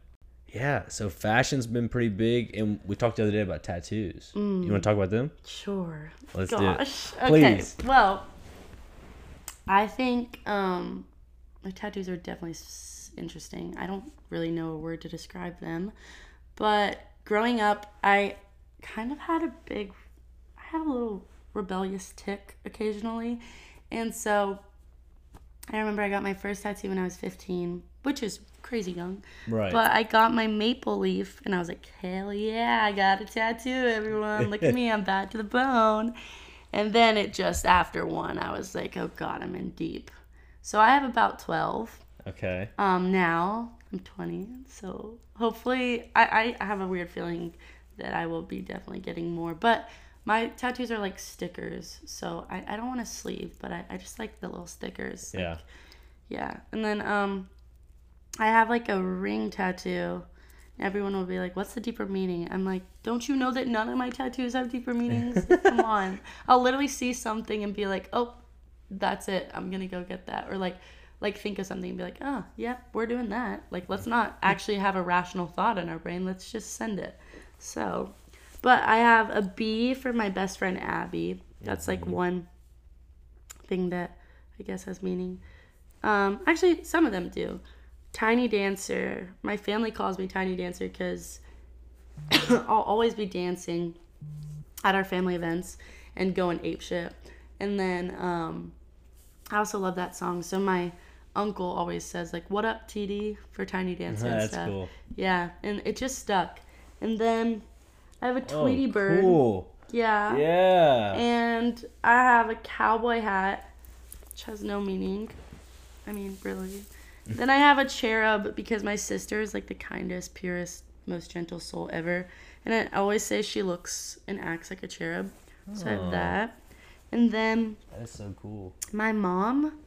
yeah. So fashion's been pretty big, and we talked the other day about tattoos. You want to talk about them? sure. Let's do it. Gosh. Okay. Well, I think um, my tattoos are definitely interesting. I don't really know a word to describe them, but growing up, I kind of had a big, I had a little rebellious tick occasionally, and so I remember I got my first tattoo when I was 15, which is crazy young. Right. But I got my maple leaf and I was like, hell yeah, I got a tattoo, everyone. Look at me, I'm bad to the bone. And then it just after one, I was like, oh god, I'm in deep. So I have about 12 okay. um, now. I'm 20. So hopefully, I, I have a weird feeling that I will be definitely getting more. But my tattoos are like stickers. So I, I don't want a sleeve, but I, I just like the little stickers. like, Yeah. yeah. And then um I have like a ring tattoo. Everyone will be like, "What's the deeper meaning?" I'm like, "Don't you know that none of my tattoos have deeper meanings? Come on." I'll literally see something and be like, "Oh, that's it. I'm going to go get that." Or like like think of something and be like, "Oh, yeah, we're doing that." Like let's not actually have a rational thought in our brain. Let's just send it. So, but I have a B for my best friend Abby. That's like one thing that I guess has meaning. Um, actually, some of them do. Tiny Dancer. My family calls me Tiny Dancer because I'll always be dancing at our family events and going ape shit. And then um, I also love that song. So my uncle always says like, "What up, TD?" for Tiny Dancer and That's stuff. cool. Yeah, and it just stuck. And then I have a Oh, Tweety bird. Cool. Yeah. Yeah. And I have a cowboy hat, which has no meaning. I mean, really. then I have a cherub because my sister is like the kindest, purest, most gentle soul ever. And I always say she looks and acts like a cherub. So I have that. And then That's so cool. my mom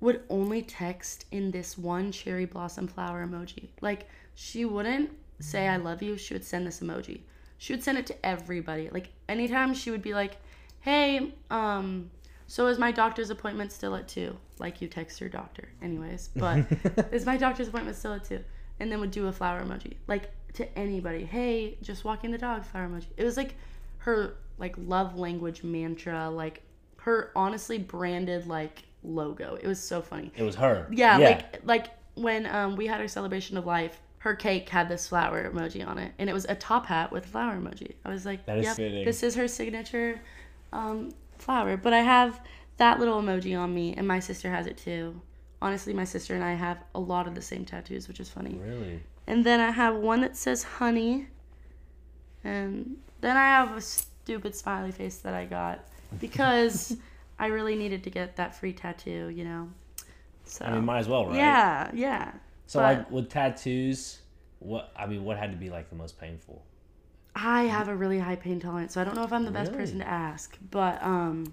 would only text in this one cherry blossom flower emoji. Like she wouldn't say I love you, she would send this emoji. She would send it to everybody. Like anytime she would be like, "Hey, um so is my doctor's appointment still at 2?" Like you text your doctor anyways, but is my doctor's appointment still at 2? And then would do a flower emoji. Like to anybody. "Hey, just walking the dog," flower emoji. It was like her like love language mantra, like her honestly branded like logo. It was so funny. It was her. Yeah, like like when um we had our celebration of life, her cake had this flower emoji on it, and it was a top hat with flower emoji. I was like, yep, fitting. this is her signature um, flower. But I have that little emoji on me, and my sister has it too. Honestly, my sister and I have a lot of the same tattoos, which is funny. Really. And then I have one that says honey. And then I have a stupid smiley face that I got because I really needed to get that free tattoo, you know. So I mean, might as well, right? yeah, yeah. So but- like with tattoos, what I mean, what had to be like the most painful? I have a really high pain tolerance, so I don't know if I'm the best Really? person to ask, but um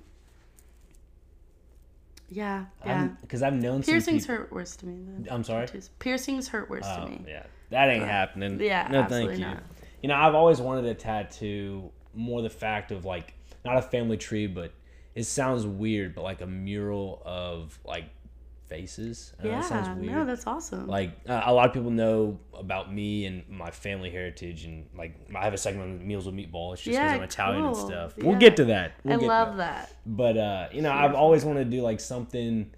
yeah, yeah. Because I've known Piercings some people. hurt worse to me than I'm sorry. tattoos. Piercings hurt worse Oh to me. yeah, that ain't happening. yeah, no, thank you. not. You know, I've always wanted a tattoo. More the fact of like not a family tree, but it sounds weird, but like a mural of like faces. That Yeah, sounds weird. no, that's awesome. like uh, a lot of people know about me and my family heritage and like I have a segment on meals with meatball. It's just because Yeah, I'm Italian and stuff. Yeah. We'll get to that. We'll I get to love that. that. But uh, you know, I've always wanted to do like something.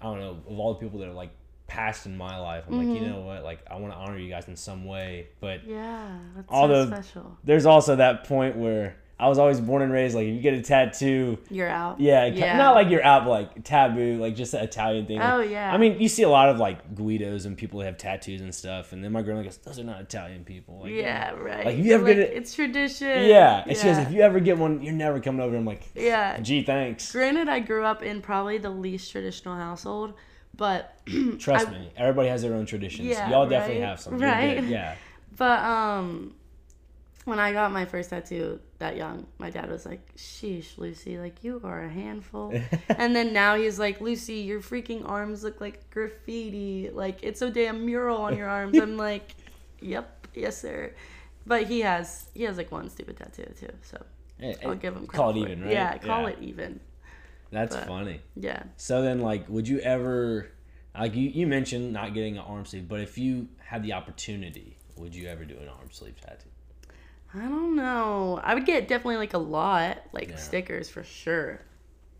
I don't know of all the people that are like passed in my life. I'm like, you Mm-hmm. know what? Like, I want to honor you guys in some way. But Yeah, that's All so special. there's also that point where I was always born and raised like if you get a tattoo, You're out. yeah, ca- not like you're out, but like taboo, like just an Italian thing. Oh, Like, yeah. I mean, you see a lot of like Guidos and people that have tattoos and stuff, and then my grandma goes, "Those are not Italian people." Like, Yeah, right. Like, if you ever Like, get it- it's tradition. Yeah, and she goes, "If you ever get one, you're never coming over." I'm like, yeah. "Gee, thanks." Granted, I grew up in probably the least traditional household, but Trust I- me, everybody has their own traditions. Yeah, Y'all definitely right? have some. Right? Yeah. but um, when I got my first tattoo that young, my dad was like, "Sheesh, Lucy, like you are a handful." and then now he's like, "Lucy, your freaking arms look like graffiti. Like it's a damn mural on your arms." I'm like, "Yep, yes, sir." But he has he has like one stupid tattoo too, so Hey, I'll give him call it even, right? Yeah, call Yeah. it even. That's but- funny. Yeah. So then, like, would you ever, like, you, you mentioned not getting an arm sleeve, but if you had the opportunity, would you ever do an arm sleeve tattoo? I don't know. I would get definitely like a lot, like Yeah. stickers for sure.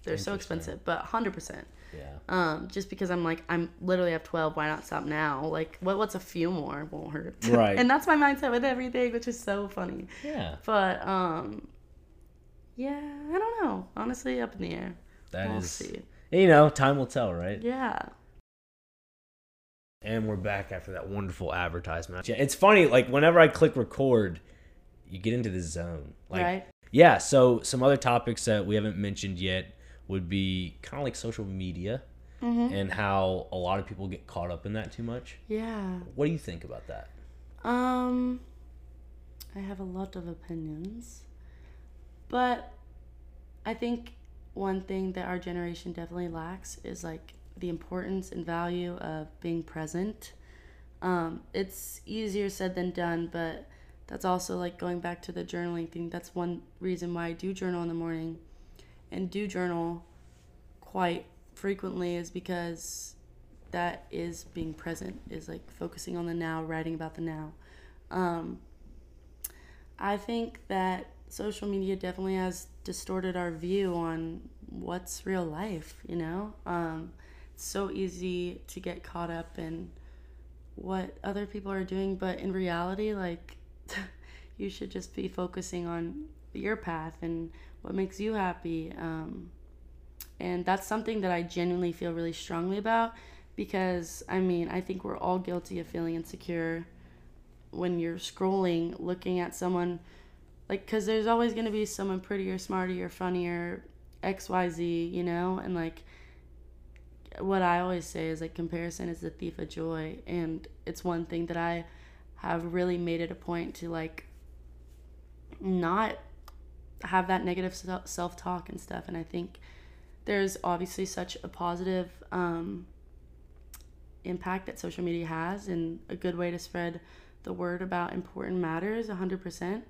They're so expensive, but hundred percent. Yeah. Um, just because I'm like I'm literally have twelve. Why not stop now? Like what? What's a few more? Won't hurt. Right. and that's my mindset with everything, which is so funny. Yeah. But um, yeah, I don't know. Honestly, up in the air. That we'll is, see. you know, time will tell, right? Yeah. And we're back after that wonderful advertisement. Yeah, it's funny, like, whenever I click record, you get into the zone. Like, right. yeah, so some other topics that we haven't mentioned yet would be kind of like social media Mm-hmm. and how a lot of people get caught up in that too much. Yeah. What do you think about that? Um, I have a lot of opinions, but I think one thing that our generation definitely lacks is like the importance and value of being present. Um, it's easier said than done, but that's also like going back to the journaling thing. That's one reason why I do journal in the morning and do journal quite frequently is because that is being present is like focusing on the now writing about the now um, i think that social media definitely has distorted our view on what's real life you know um, it's so easy to get caught up in what other people are doing but in reality like you should just be focusing on your path and what makes you happy um, and that's something that I genuinely feel really strongly about because I mean, I think we're all guilty of feeling insecure when you're scrolling, looking at someone like cuz there's always going to be someone prettier, smarter, funnier, XYZ, you know? And like what I always say is like comparison is the thief of joy and it's one thing that I have really made it a point to like not have that negative self talk and stuff and I think there's obviously such a positive um, impact that social media has and a good way to spread the word about important matters 100%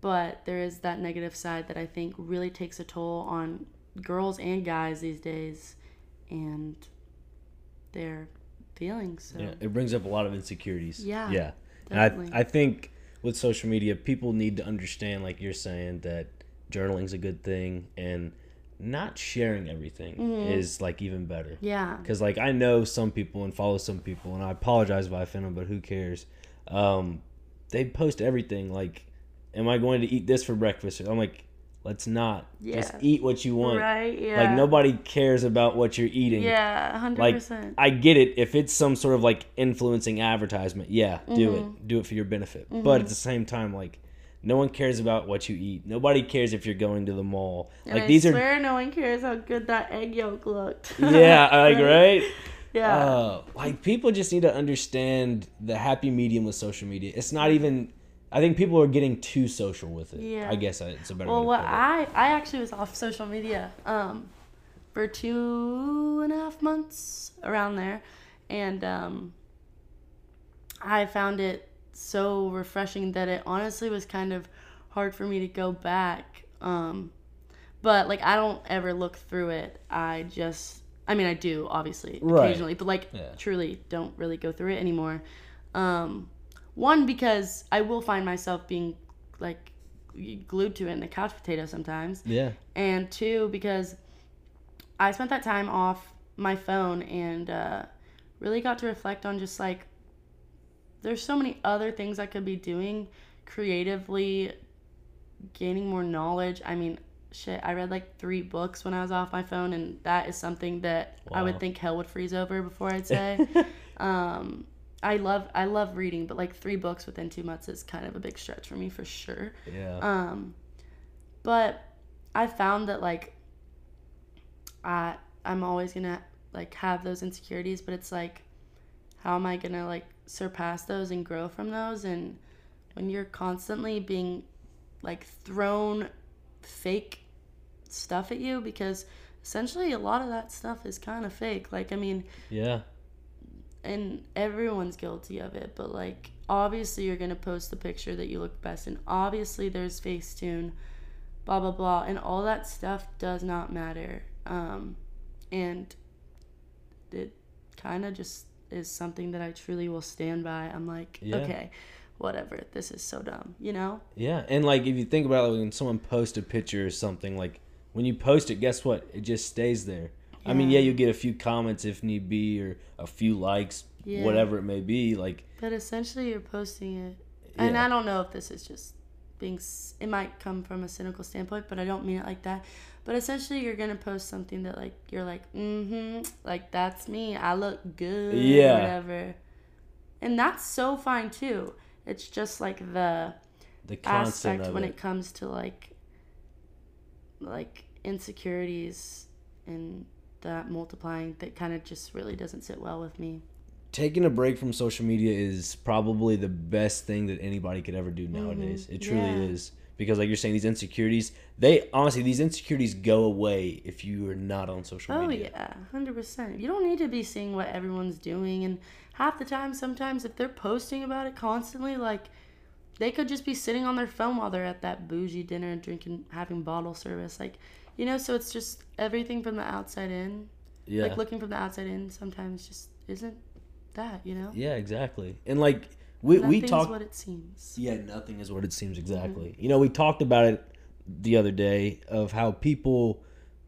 but there is that negative side that i think really takes a toll on girls and guys these days and their feelings so Yeah, it brings up a lot of insecurities. Yeah, yeah. Definitely. And I, I think with social media, people need to understand, like you're saying, that journaling's a good thing, and not sharing everything is like even better. yeah Because like I know some people and follow some people, and I apologize if I offend them, but who cares? Um, they post everything. Like, am I going to eat this for breakfast? I'm like, let's not. Just eat what you want. right yeah Like nobody cares about what you're eating. yeah 100% Like I get it if it's some sort of like influencing advertisement. Yeah, do Mm-hmm. it. Do it for your benefit. But at the same time, like no one cares about what you eat. Nobody cares if you're going to the mall. and like I these are no one cares how good that egg yolk looked yeah, like right. yeah Uh, like people just need to understand the happy medium with social media. It's not even. I think people are getting too social with it. Yeah. I guess it's a better. Well, what. I I actually was off social media um for two and a half months around there, and um I found it so refreshing that it honestly was kind of hard for me to go back. Um, but like I don't ever look through it. I just I mean I do obviously Right. occasionally, but like Yeah. truly don't really go through it anymore. Um, one because I will find myself being like glued to it in the couch potato sometimes yeah. and two because i spent that time off my phone and uh, really got to reflect on just like there's so many other things i could be doing creatively gaining more knowledge. I mean, shit, I read like three books when I was off my phone, and that is something that I would think hell would freeze over before I'd say. um, I love I love reading, but like three books within two months is kind of a big stretch for me for sure. Yeah. Um, but I found that like I I'm always gonna like have those insecurities, but it's like how am I gonna like surpass those and grow from those? And when you're constantly being like thrown fake stuff at you, because essentially a lot of that stuff is kind of fake. Like I mean, yeah. And everyone's guilty of it but like obviously you're gonna post the picture that you look best in obviously there's facetune blah blah blah and all that stuff does not matter um and it kind of just is something that i truly will stand by i'm like Yeah. okay whatever this is so dumb you know Yeah, and like if you think about it, when someone posts a picture or something, like when you post it, guess what? It just stays there. I mean, Yeah. yeah, you get a few comments if need be, or a few likes, Yeah. whatever it may be. Like, but essentially you're posting it and i don't know if this is just being it might come from a cynical standpoint but i don't mean it like that but essentially you're gonna post something that like you're like mm-hmm like that's me i look good Yeah. whatever and that's so fine too it's just like the the aspect when it. it comes to like like insecurities and that multiplying that kind of just really doesn't sit well with me Taking a break from social media is probably the best thing that anybody could ever do nowadays. It truly Mm-hmm. Yeah. is. Because like you're saying, these insecurities, they honestly, these insecurities go away if you are not on social Oh media. Oh yeah, hundred percent. You don't need to be seeing what everyone's doing, and half the time, sometimes if they're posting about it constantly, like they could just be sitting on their phone while they're at that bougie dinner, and drinking, having bottle service, like you know. So it's just everything from the outside in. Yeah. Like looking from the outside in, sometimes just isn't that you know. Yeah, exactly. And like we we Nothing's talked what it seems. Yeah, nothing is what it seems Mm-hmm. exactly. You know, we talked about it the other day of how people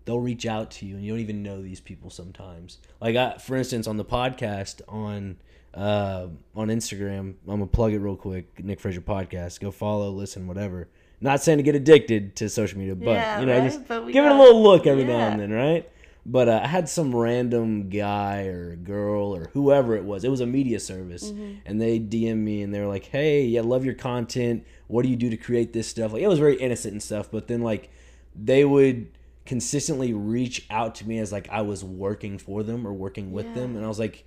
they'll reach out to you and you don't even know these people sometimes. Like I, for instance, on the podcast on uh, on Instagram, I'm gonna plug it real quick. Nick Frazier podcast. Go follow, listen, whatever. Not saying to get addicted to social media, but Yeah, you know, right? just give it a little look every now and then, right? But uh, I had some random guy or girl or whoever it was. It was a media service, Mm-hmm. and they DM me and they were like, "Hey, yeah, love your content. What do you do to create this stuff?" Like it was very innocent and stuff. But then like they would consistently reach out to me as like I was working for them or working with them, and I was like,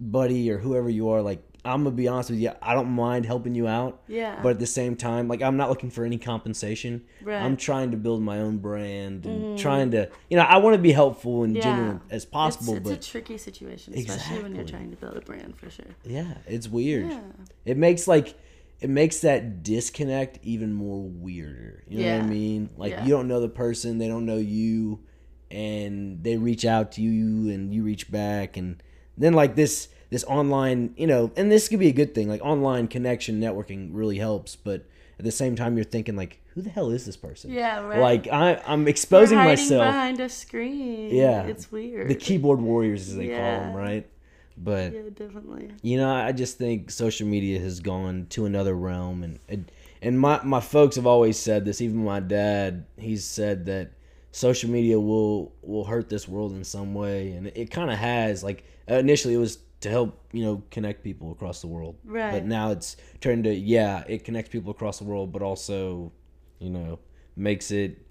"Buddy or whoever you are, like I'm gonna be honest with you. I don't mind helping you out." Yeah. But at the same time, like I'm not looking for any compensation. Right. I'm trying to build my own brand and mm-hmm. trying to, you know, I want to be helpful and Yeah. genuine as possible. It's, but a tricky situation, especially when you're trying to build a brand for sure. yeah, it's weird. Yeah. It makes like it makes that disconnect even more weirder. You know what I Yeah. mean? Like Yeah. you don't know the person, they don't know you, and they reach out to you and you reach back and then like this this online, you know, and this could be a good thing. Like online connection networking really helps, but at the same time you're thinking like who the hell is this person? Yeah, right. Like I I'm exposing You're hiding myself. behind a screen. Yeah. it's weird. The keyboard warriors as they call them, right? But Yeah, definitely. you know, I just think social media has gone to another realm, and and, and my my folks have always said this. Even my dad, he's said that social media will will hurt this world in some way, and it kind of has. Like initially, it was to help you know connect people across the world, Right. But now it's turned to yeah, it connects people across the world, but also, you know, makes it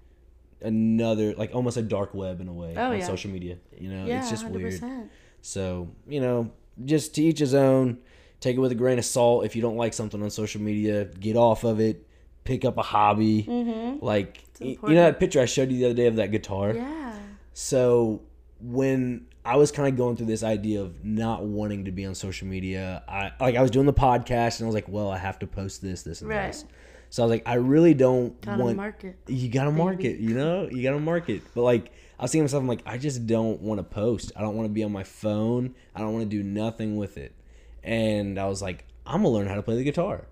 another like almost a dark web in a way Oh, on yeah. social media. You know, Yeah, it's just 100%. weird. So, you know, just to each his own. Take it with a grain of salt. If you don't like something on social media, get off of it. Pick up a hobby. Mm-hmm. Like, you know that picture I showed you the other day of that guitar? Yeah. So, when I was kind of going through this idea of not wanting to be on social media, I like I was doing the podcast and I was like, well, I have to post this, this, and Right. this. So I was like, I really don't Gotta want market. you gotta market, you know, you gotta market. But like, I was thinking to myself, I'm like, I just don't want to post. I don't want to be on my phone. I don't want to do nothing with it. And I was like, I'm gonna learn how to play the guitar,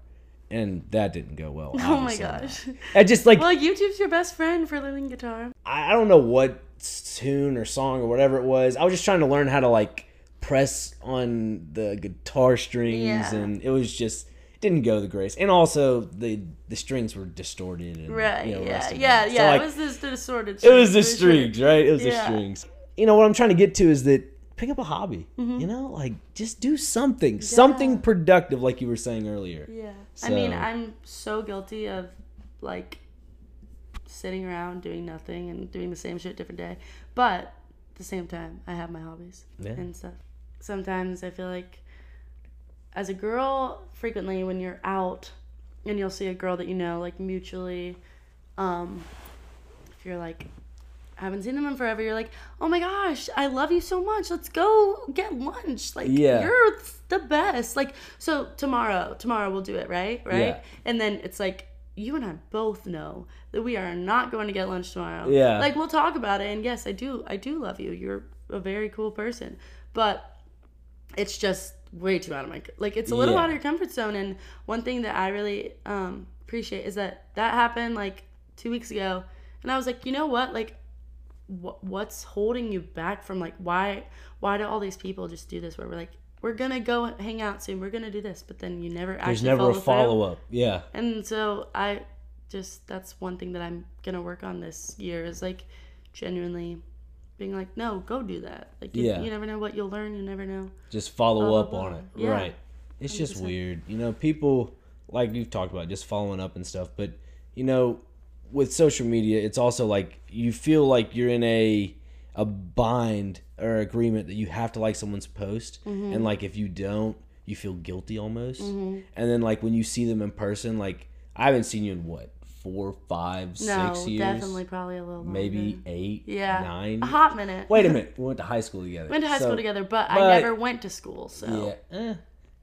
and that didn't go well. Oh my gosh. I just like Well, YouTube's your best friend for learning guitar. I I don't know what tune or song or whatever it was. I was just trying to learn how to like press on the guitar strings, Yeah. and it was just didn't go the grace. and also the the strings were distorted. And, Right. you know, yeah. Yeah. out. So, Yeah. like, it was this disordered. it was the strings, strings, right? It was the strings. You know what I'm trying to get to is that pick up a hobby. Mm-hmm. You know, like just do something, something productive, like you were saying earlier. Yeah. I mean, I'm so guilty of like sitting around doing nothing and doing the same shit different day. But at the same time, I have my hobbies Yeah. and stuff. Sometimes I feel like as a girl, frequently when you're out and you'll see a girl that you know, like mutually, um, if you're like, I haven't seen them in forever, you're like, oh my gosh, I love you so much. Let's go get lunch. Like, Yeah. you're the best. Like, so tomorrow, tomorrow we'll do it, right? Right? Yeah. And then it's like, you and I both know that we are not going to get lunch tomorrow. Yeah. Like, we'll talk about it. And yes, I do, I do love you. You're a very cool person. But it's just way too out of my like it's a little Yeah. out of your comfort zone and one thing that i really um appreciate is that that happened like two weeks ago and i was like you know what like what what's holding you back from like why why do all these people just do this where we're like we're gonna go hang out soon we're gonna do this but then you never actually. There's never a follow up. Yeah. and so i just that's one thing that i'm gonna work on this year is like genuinely being like no go do that like you, Yeah. you never know what you'll learn you never know just follow Blah, up blah. on it. Yeah. Right. It's just 100%. weird. You know, people like you've talked about just following up and stuff, but you know, with social media, it's also like you feel like you're in a a bind or agreement that you have to like someone's post Mm-hmm. and like if you don't, you feel guilty almost. And then like when you see them in person, like I haven't seen you in what, four, five, No, six years? definitely probably a little maybe eight, yeah, nine. a hot minute. Wait a minute. We went to high school together. went to high So- school together, but, I never went to school, so Yeah. Eh.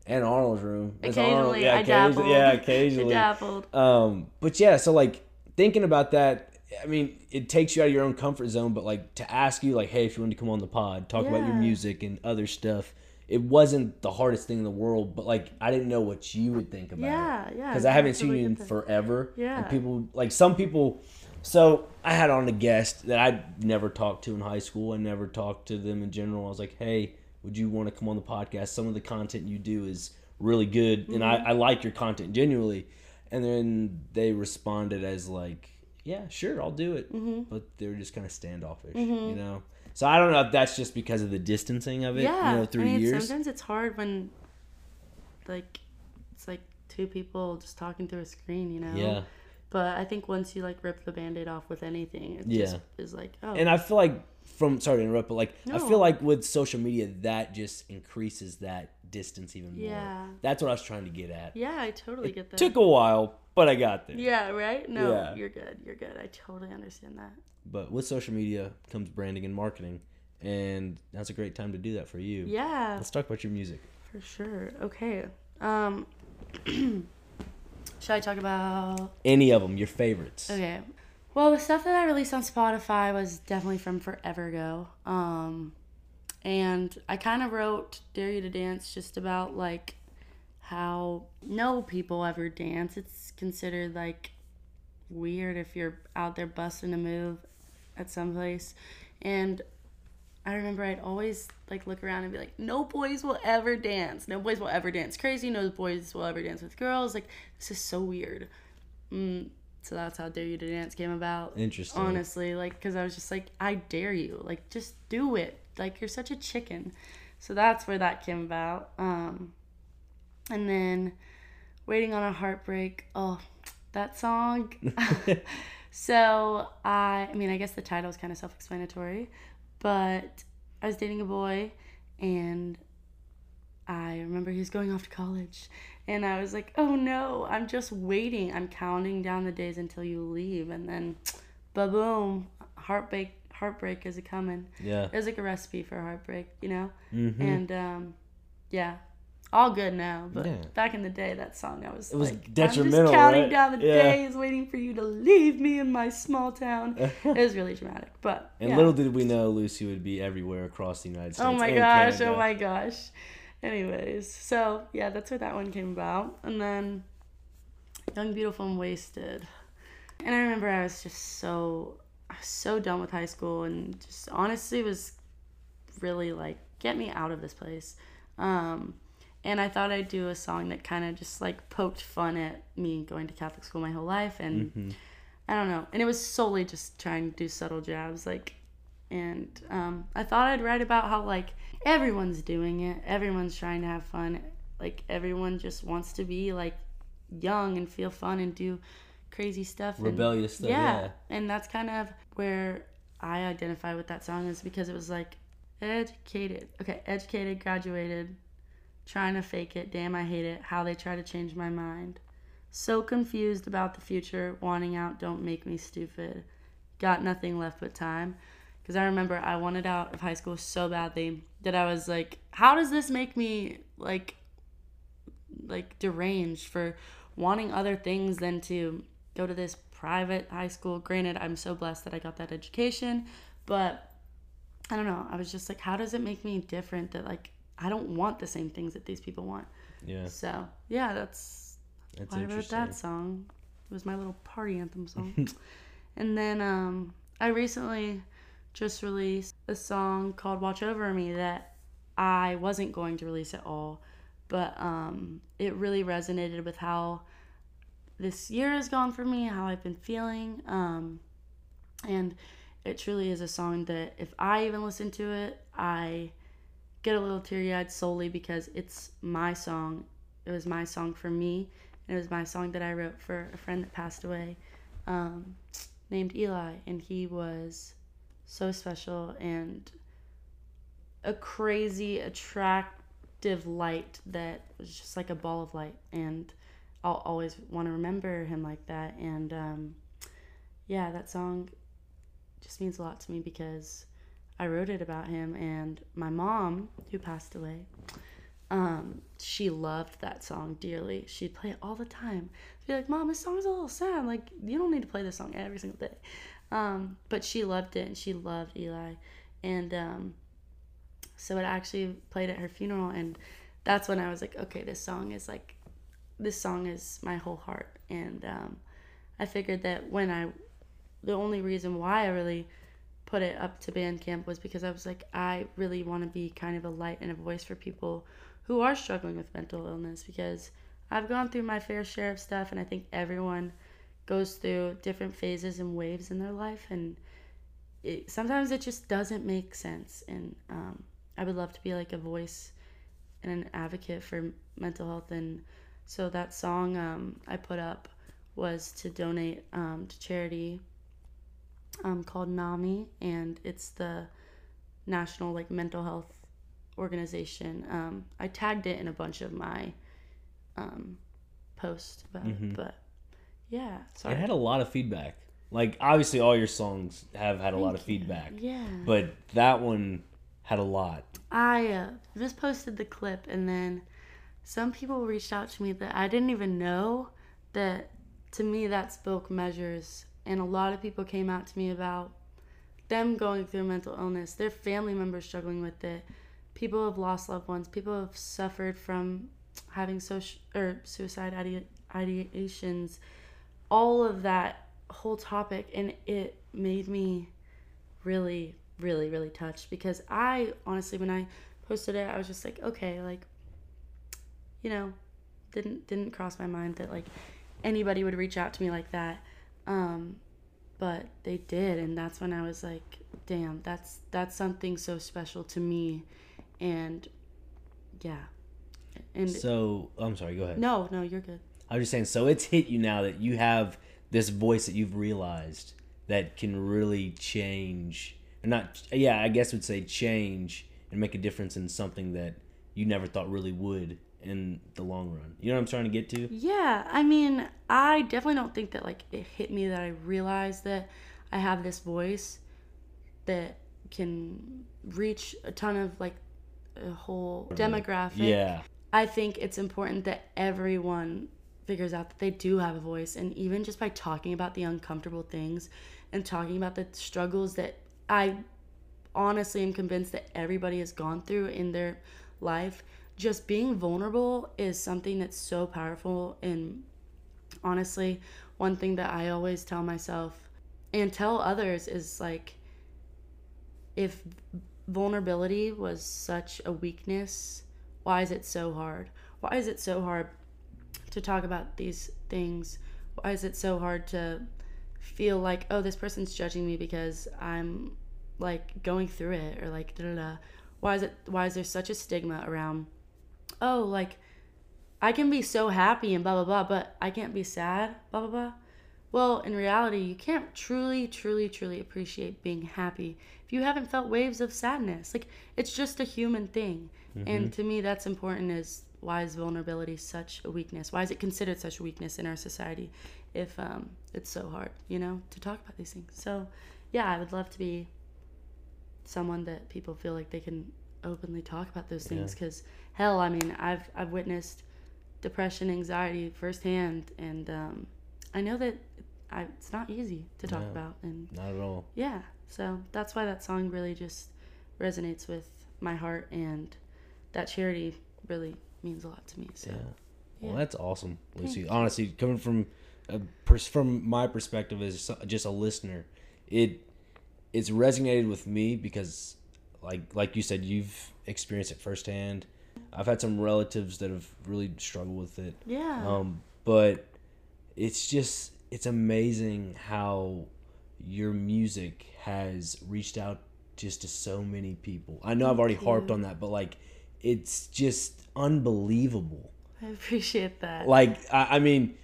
And Arnold's room. It's Arnold- occasionally yeah, I occasionally- dabbled. Yeah, I occasionally. dabbled. Um, but yeah, so like thinking about that, I mean, it takes you out of your own comfort zone. But like to ask you, like, hey, if you want to come on the pod, talk about your music and other stuff, it wasn't the hardest thing in the world. But like, I didn't know what you would think about it Yeah, yeah. because I haven't seen you in forever. Yeah. And people like some people. So I had on a guest that I never talked to in high school. I never talked to them in general. I was like, hey, would you want to come on the podcast? Some of the content you do is really good, and I, I like your content genuinely. And then they responded as like, yeah, sure, I'll do it. Mm-hmm. But they were just kind of standoffish, you mm-hmm. know. So I don't know if that's just because of the distancing of it, yeah, you know, through I mean, years. sometimes it's hard when, like, it's like two people just talking through a screen, you know. Yeah. But I think once you like rip the band-aid off with anything, it Yeah. just is like, oh, And I feel like from sorry to interrupt, but like I feel like with social media that just increases that distance even more. Yeah. That's what I was trying to get at. yeah, I totally get that. Took a while, but I got there. yeah, right? No, Yeah. you're good. You're good. I totally understand that. But with social media comes branding and marketing, and that's a great time to do that for you. Yeah, Let's talk about your music. for sure. Okay. Um, should I talk about Any of them, your favorites. Okay. Well, the stuff that I released on Spotify was definitely from forever ago. Um, and I kind of wrote Dare You to Dance just about like how no people ever dance. It's considered like weird if you're out there busting a move at some place. And I remember I'd always like look around and be like, no boys will ever dance. No boys will ever dance crazy. No boys will ever dance with girls. Like, this is so weird. Mm, so that's how Dare You to Dance came about. Interesting. Honestly, like, because I was just like, I dare you. Like, just do it. Like, you're such a chicken. So that's where that came about. Um, and then Waiting on a Heartbreak. Oh, that song. so I, I mean, I guess the title is kind of self-explanatory, but I was dating a boy, and I remember he was going off to college, and I was like, oh no, I'm just waiting. I'm counting down the days until you leave, and then, ba boom, heartbreak. Heartbreak is a coming. Yeah. It was like a recipe for heartbreak, you know. Mhm. And um, yeah, all good now. But Yeah. back in the day, that song I was It was like, I'm just counting right? down the Yeah. days, waiting for you to leave me in my small town. it was really dramatic, but And yeah. little did we know Lucy would be everywhere across the United States. Oh my gosh! Canada. Oh my gosh! Anyways, so yeah, that's where that one came about, and then Young, Beautiful, and Wasted. And I remember I was just so, so done with high school, and just honestly was really like, get me out of this place. Um, and I thought I'd do a song that kind of just like poked fun at me going to Catholic school my whole life, and Mm-hmm. I don't know, and it was solely just trying to do subtle jabs, like, and um, I thought I'd write about how like everyone's doing it, everyone's trying to have fun, like everyone just wants to be like young and feel fun and do crazy stuff, and- Rebellious stuff. yeah. Yeah. and that's kind of where I identify with that song is because it was like educated, okay, educated, graduated, trying to fake it. Damn, I hate it. How they try to change my mind. So confused about the future, wanting out, don't make me stupid. Got nothing left but time. Because I remember I wanted out of high school so badly that I was like, how does this make me like like deranged for wanting other things than to go to this private high school. Granted, I'm so blessed that I got that education, but I don't know. I was just like, how does it make me different that like I don't want the same things that these people want? Yeah. So yeah, that's That's why I wrote that song. It was my little party anthem song. and then um, I recently just released a song called "Watch Over Me" that I wasn't going to release at all, but um, it really resonated with how this year has gone for me, how I've been feeling, um, and it truly is a song that if I even listen to it, I get a little teary eyed solely because it's my song. It was my song for me. And it was my song that I wrote for a friend that passed away um, named Eli. And he was so special and a crazy, attractive light that was just like a ball of light. And I'll always want to remember him like that. And um, yeah, that song just means a lot to me because I wrote it about him, and my mom, who passed away, um, she loved that song dearly. She'd play it all the time. She'd be like, "Mom, this song's a little sad. Like, you don't need to play this song every single day." Um, but she loved it, and she loved Eli, and um, so it actually played at her funeral, and that's when I was like, "Okay, this song is like, this song is my whole heart," and um, I figured that when I, the only reason why I really put it up to Bandcamp was because I was like, I really want to be kind of a light and a voice for people who are struggling with mental illness because I've gone through my fair share of stuff, and I think everyone goes through different phases and waves in their life, and it, sometimes it just doesn't make sense. And um, I would love to be like a voice and an advocate for mental health, and so that song um, I put up was to donate um, to charity um, called NAMI, and it's the national like mental health organization. Um, I tagged it in a bunch of my um, posts about it, but yeah, sorry. It had a lot of feedback. Like obviously, all your songs have had a lot of feedback, yeah, but that one had a lot. I uh, just posted the clip, and then some people reached out to me that I didn't even know that to me that spoke measures, and a lot of people came out to me about them going through mental illness, their family members struggling with it, people have lost loved ones, people have suffered from having social or suicide ide- ideations, all of that whole topic, and it made me really, really, really touched because I honestly, when I posted it, I was just like, okay, like, you know, didn't didn't cross my mind that like anybody would reach out to me like that. Um, but they did and that's when i was like damn that's that's something so special to me and yeah and So I'm sorry. Go ahead. no no you're good I was just saying. So it's hit you now that you have this voice that you've realized that can really change, and not yeah, I guess would say change and make a difference in something that you never thought really would in the long run. You know what I'm trying to get to? yeah i mean i definitely don't think that like it hit me that i realized that i have this voice that can reach a ton of like a whole demographic Yeah. I think it's important that everyone figures out that they do have a voice. And even just by talking about the uncomfortable things and talking about the struggles that I honestly am convinced that everybody has gone through in their life, just being vulnerable is something that's so powerful. And honestly, one thing that I always tell myself and tell others is like, if vulnerability was such a weakness why is it so hard? Why is it so hard to talk about these things? Why is it so hard to feel like, oh, this person's judging me because I'm like going through it or like da da da. Why is it why is there such a stigma around oh like I can be so happy and blah blah blah, but I can't be sad, blah blah blah. Well, in reality, you can't truly, truly, truly appreciate being happy if you haven't felt waves of sadness. Like it's just a human thing. And to me that's important is why is vulnerability such a weakness? Why is it considered such a weakness in our society if um, it's so hard, you know, to talk about these things? So, yeah, I would love to be someone that people feel like they can openly talk about those things because hell i mean i've i've witnessed depression anxiety firsthand and um, i know that I, it's not easy to talk No. about and Not at all. yeah so that's why that song really just resonates with my heart and that charity really means a lot to me so Yeah. Well, Yeah. that's awesome, Lucy. you. Honestly, coming from a pers- from my perspective as just a listener, it it's resonated with me because, like like you said, you've experienced it firsthand. I've had some relatives that have really struggled with it. yeah Um, but it's just it's amazing how your music has reached out just to so many people. I know I've already harped on that, but like it's just unbelievable. i appreciate that Like I, I mean,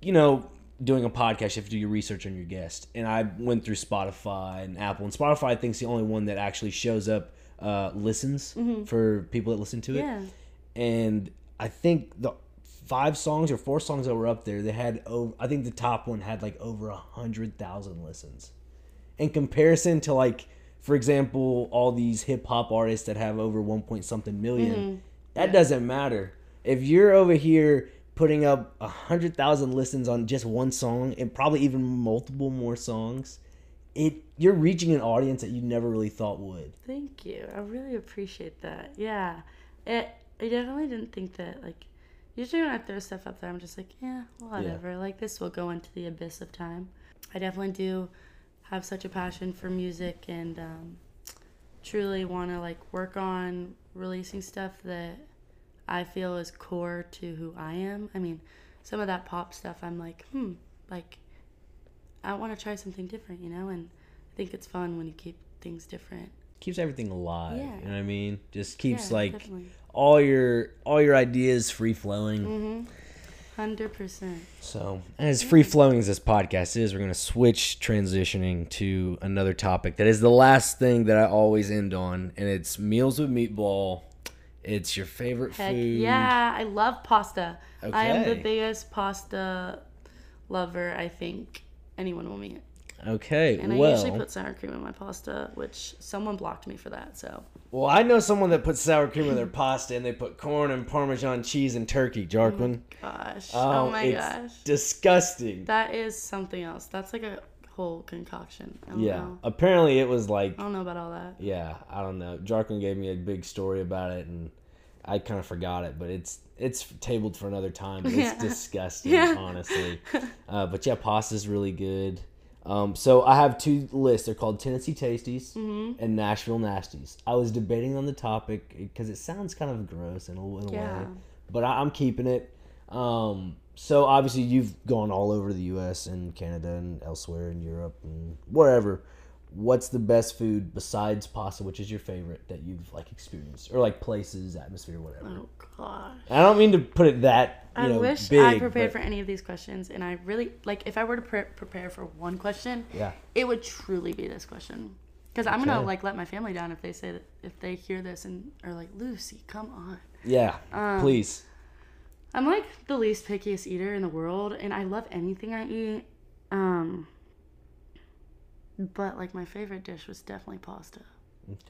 you know, doing a podcast, you have to do your research on your guest. And I went through Spotify and Apple, and Spotify I think is the only one that actually shows up uh, listens for people that listen to it yeah and I think the five songs or four songs that were up there, they had over. I think the top one had like over a hundred thousand listens. In comparison to like, for example, all these hip hop artists that have over one point something 1000000 that doesn't matter. If you're over here putting up a hundred thousand listens on just one song and probably even multiple more songs, it you're reaching an audience that you never really thought would. Thank you. I really appreciate that. Yeah. It I definitely didn't think that like usually when I throw stuff up there I'm just like, yeah, whatever. Like this will go into the abyss of time. I definitely do have such a passion for music and um, truly want to like work on releasing stuff that I feel is core to who I am. I mean, some of that pop stuff I'm like, hmm, like I want to try something different, you know, and I think it's fun when you keep things different. Keeps everything alive. Yeah. You know what I mean? Just keeps Yeah, like definitely. all your all your ideas free flowing. Mm-hmm. Hundred percent. So, as free flowing as this podcast is, we're going to switch transitioning to another topic that is the last thing that I always end on, and it's meals with meatball. It's your favorite Heck food. yeah, I love pasta. I am the biggest pasta lover I think anyone will meet. Okay. And I well, usually put sour cream in my pasta, which someone blocked me for that. So well, I know someone that puts sour cream in their pasta, and they put corn and Parmesan cheese and turkey. Jarquin. Oh gosh, oh, oh, my it's gosh, disgusting. that is something else. That's like a whole concoction. I don't Yeah. know. Apparently, it was like I don't know about all that. Yeah, I don't know. Jarquin gave me a big story about it, and I kind of forgot it, but it's it's tabled for another time. It's Yeah. disgusting, Yeah. honestly. Uh, but yeah, pasta's really good. Um, so I have two lists. They're called Tennessee Tasties Mm-hmm. and Nashville Nasties. I was debating on the topic because it sounds kind of gross in a, in a Yeah. way, but I, I'm keeping it. Um, so obviously you've gone all over the U.S. and Canada and elsewhere in Europe and wherever. What's the best food besides pasta? Which is your favorite that you've like experienced, or like places, atmosphere, whatever? Oh gosh. I don't mean to put it that you I know wish big. I prepared but- for any of these questions, and I really like if I were to pre- prepare for one question, Yeah. it would truly be this question. Because I'm gonna like let my family down if they say that if they hear this and are like Lucy, come on. Yeah, Um, please. I'm like the least pickiest eater in the world, and I love anything I eat. Um, but like my favorite dish was definitely pasta.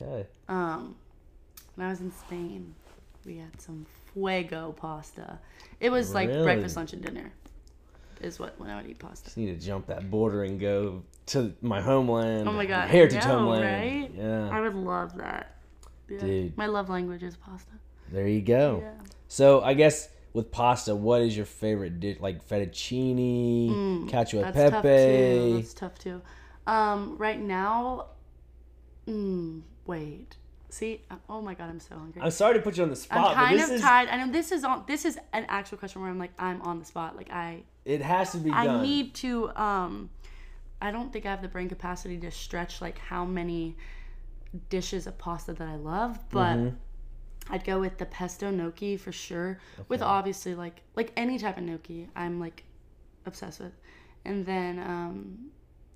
Okay. Um, when I was in Spain, we had some fuego pasta. It was like Really? breakfast, lunch, and dinner. Is what when I would eat pasta. Just need to jump that border and go to my homeland. Oh my God, I heritage know, homeland. right? Yeah, I would love that. Yeah. Dude. My love language is pasta. there you go. Yeah. So I guess with pasta, what is your favorite dish? Like fettuccine, cacio e Mm, That's tough too. pepe. That's tough too. Um, right now, mm, wait. See, oh my god, I'm so hungry. I'm sorry to put you on the spot, I'm kind of is tired. I know this is on. This is an actual question where I'm like, I'm on the spot. Like I, it has to be done. I need to. Um, I don't think I have the brain capacity to stretch like how many dishes of pasta that I love, but Mm-hmm. I'd go with the pesto gnocchi for sure. With obviously like like any type of gnocchi, I'm like obsessed with, and then um,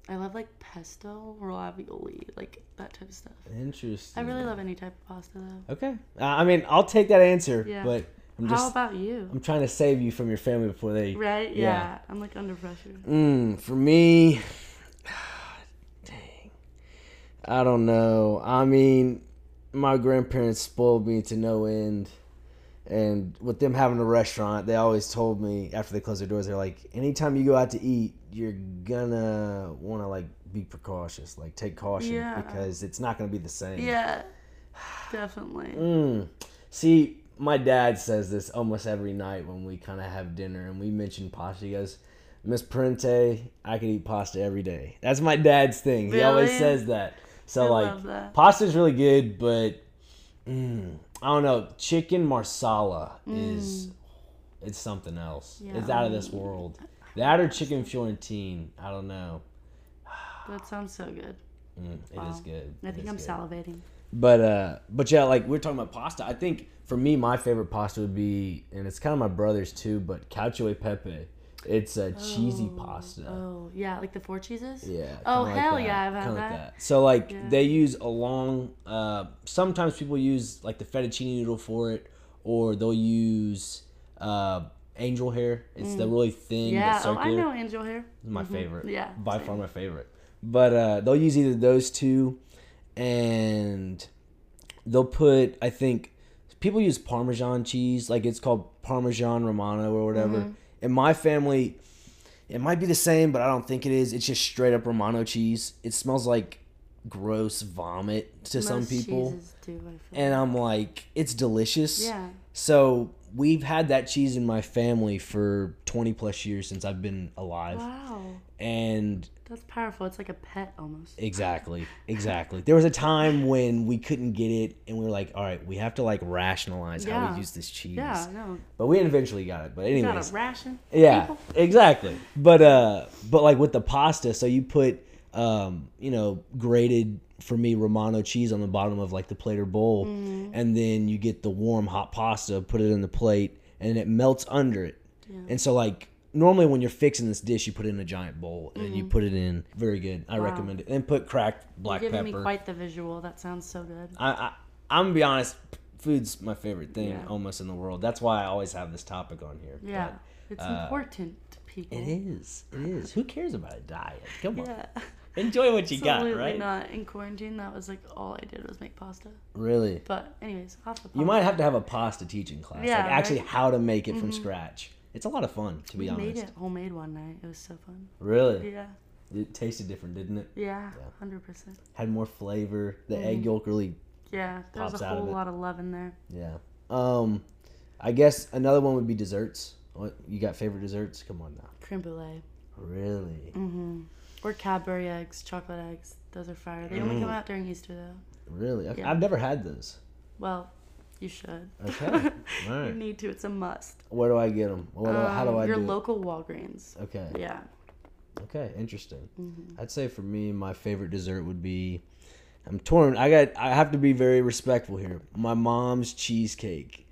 I love like pesto ravioli, like that type of stuff. Interesting. I really love any type of pasta though. Okay. Uh, I mean, I'll take that answer, Yeah. but I'm How just about you? I'm trying to save you from your family before they. Right? Yeah. Yeah. I'm like under pressure. Mm, for me, dang, I don't know. I mean, my grandparents spoiled me to no end, and with them having a restaurant, they always told me after they closed their doors, they're like, anytime you go out to eat, you're gonna want to like be precautious, like take caution Yeah. because it's not gonna be the same. Yeah. Definitely. Mm. See, my dad says this almost every night when we kind of have dinner and we mention pasta. He goes, Miss Parente, I could eat pasta every day. That's my dad's thing. He always says that. So, I like, pasta's really good, but mm, I don't know. Chicken marsala is it's something else. It's out of this world. That or chicken Florentine. I don't know. That sounds so good. Mm, It is Wow. good. I It think I'm good. salivating. But uh, but yeah, like we're talking about pasta. I think for me, my favorite pasta would be, and it's kind of my brother's too, but cacio e pepe. It's a cheesy pasta. Oh, yeah, like the four cheeses? Yeah. Oh, hell that, yeah, I've had kinda like that. So like Yeah. they use a long. Uh, sometimes people use like the fettuccine noodle for it, or they'll use uh, angel hair. It's the really thin, Mm. Yeah. Oh. I know angel hair. It's my favorite. Yeah, By same. far my favorite. But uh, they'll use either those two and they'll put, I think, people use Parmesan cheese. Like it's called Parmesan Romano or whatever. Mm-hmm. In my family, it might be the same, but I don't think it is. It's just straight up Romano cheese. It smells like gross vomit to some people. cheeses do, I feel. And I'm like, it's delicious. yeah. So we've had that cheese in my family for 20 plus years since I've been alive. Wow. And That's powerful. It's like a pet almost. exactly, exactly. There was a time when we couldn't get it and we were like, all right, we have to like rationalize how we use this cheese. Yeah, no. But we eventually got it. But anyways, a ration. yeah, people. exactly. But uh, but like with the pasta, so you put um, you know, grated for me Romano cheese on the bottom of like the plate or bowl, Mm-hmm. and then you get the warm hot pasta, put it in the plate, and it melts under it. And so like normally when you're fixing this dish, you put it in a giant bowl and then you put it in. Very good. I. Wow. recommend it. And put cracked black You're giving pepper. me quite the visual. That sounds so good. I, I I'm gonna be honest. Food's my favorite thing Yeah. almost in the world. That's why I always have this topic on here. Yeah. But it's uh, important to people. it is. It is. Who cares about a diet? Come on. Yeah. Enjoy what you got, Absolutely right? not. In quarantine, that was like all I did was make pasta. Really. But anyways, off the You might have to have a pasta teaching class. Yeah, like actually right? Mm-hmm. how to make it from scratch. It's a lot of fun, to be We honest. made it homemade one night. It was so fun. Really? Yeah. It tasted different, didn't it? Yeah. Hundred percent. Had more flavor. The Mm-hmm. egg yolk really Yeah. There was Pops a out of whole lot of love in there. yeah. Um I guess another one would be desserts. What you got favorite desserts? Come on now. Creme brulee. Really? Mm-hmm. Or Cadbury eggs, chocolate eggs. Those are fire. They only Mm. come out during Easter though. Really? Okay. Yeah. I've never had those. Well, you should. Okay. All You need to. It's a must. Where do I get them? Do, how do Um, I Your do local Walgreens. Okay. Yeah. Okay, interesting. Mm-hmm. I'd say for me, my favorite dessert would be. I'm torn. I got. I have to be very respectful here. My mom's cheesecake.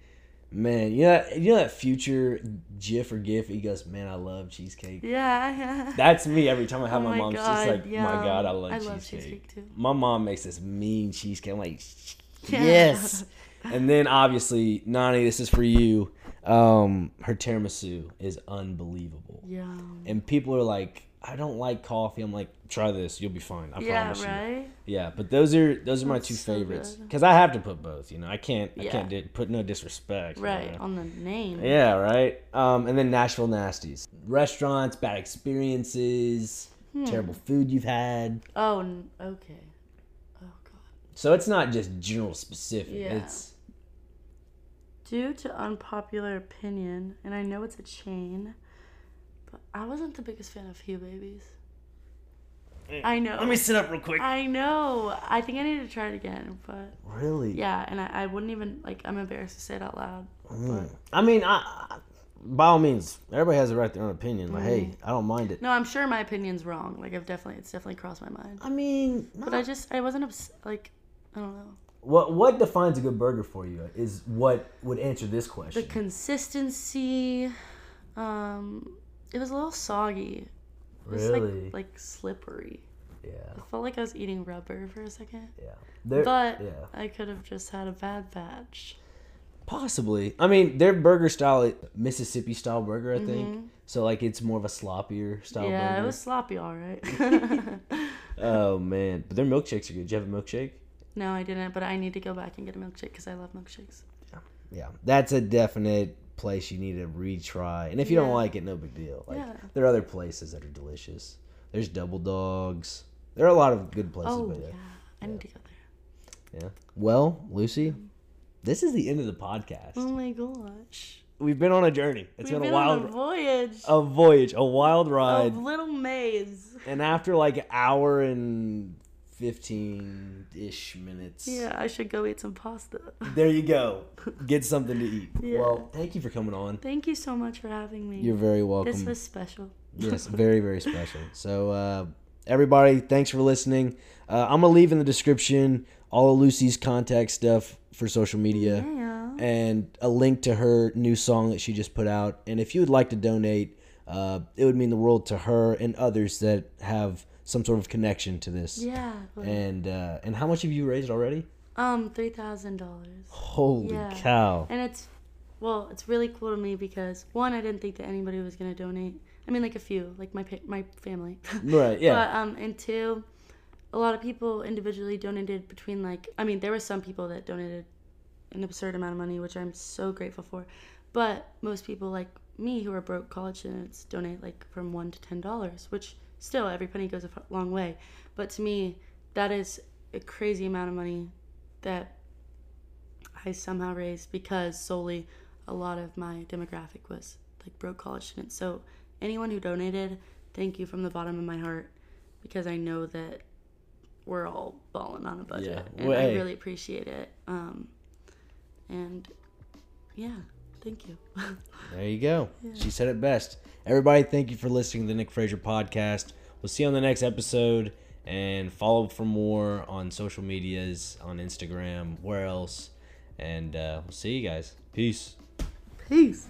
Man, you know, you know that future GIF or GIF. He goes, "Man, I love cheesecake." Yeah. yeah. That's me every time I have Oh my, my mom's just like, "My. God, I love I cheesecake." love cheesecake too. My mom makes this mean cheesecake. I'm like, Yeah. yes. and then obviously, Nani, this is for you. Um, her tiramisu is unbelievable. Yeah. And people are like, I don't like coffee. I'm like, try this, you'll be fine. I Yeah. promise you. Right. Yeah, but those are those are my two so favorites because I have to put both. You know, I can't I can't di- put no disrespect. you Right. know? On the name. Yeah, right. Um, and then Nashville Nasties, restaurants, bad experiences, Hmm. terrible food you've had. Oh. Okay. Oh God. So it's not just general specific. Yeah. It's Due to unpopular opinion, and I know it's a chain, I wasn't the biggest fan of Hugh Baby's. I know. Let me sit up real quick. I know. I think I need to try it again, but Really? yeah, and I, I wouldn't even like. I'm embarrassed to say it out loud. Mm. I mean, I, I, by all means, everybody has the right to their own opinion. Like, hey, I don't mind it. No, I'm sure my opinion's wrong. Like I've definitely, it's definitely crossed my mind. I mean, But I just, I wasn't obs- like, I don't know. what what defines a good burger for you is what would answer this question. The consistency, um, it was a little soggy. It was Really? like like slippery. yeah, I felt like I was eating rubber for a second. yeah. There, But yeah, I could have just had a bad batch. possibly. I mean, their burger style, Mississippi style burger, I think. So like, it's more of a sloppier style Mm-hmm. yeah, burger. it was sloppy, all right. Oh man, but their milkshakes are good. Did you have a milkshake? no, I didn't, but I need to go back and get a milkshake because I love milkshakes. Yeah, yeah, that's a definite place you need to retry. And if you don't like it, no big deal. Like Yeah. there are other places that are delicious. There's Double Dogs. There are a lot of good places. Oh yeah, yeah, I need to go there. yeah. Well, Lucy, this is the end of the podcast. Oh my gosh, We've been on a journey. It's we've been, a on wild, a voyage a voyage, a wild ride. of little maze. And after like an hour and fifteen ish minutes, Yeah, I should go eat some pasta. there you go. Get something to eat. Yeah. Well, thank you for coming on. Thank you so much for having me. You're very welcome. this was special. yes, very very special. So uh, everybody, thanks for listening. Uh, I'm gonna leave in the description all of Lucy's contact stuff for social media Yeah. and a link to her new song that she just put out. And if you would like to donate, uh, it would mean the world to her and others that have some sort of connection to this. Yeah. but- And uh, and how much have you raised already? um, three thousand dollars. Holy Yeah. cow! And it's, well, it's really cool to me because one, I didn't think that anybody was gonna donate. I mean, like a few, like my pa- my family. Right? Yeah. But um, and two, a lot of people individually donated between like I mean, there were some people that donated an absurd amount of money, which I'm so grateful for. But most people like me who are broke college students donate like from one to ten dollars, which still every penny goes a long way. But to me, that is a crazy amount of money that I somehow raised because solely a lot of my demographic was like broke college students. So anyone who donated, thank you from the bottom of my heart because I know that we're all balling on a budget Yeah. and Well, I hey. really appreciate it. Um, and yeah, thank you. There you go. She said it best. Everybody, thank you for listening to the Nick Frazier podcast. We'll see you on the next episode and follow for more on social medias, on Instagram, where else. And uh, we'll see you guys. Peace. Peace.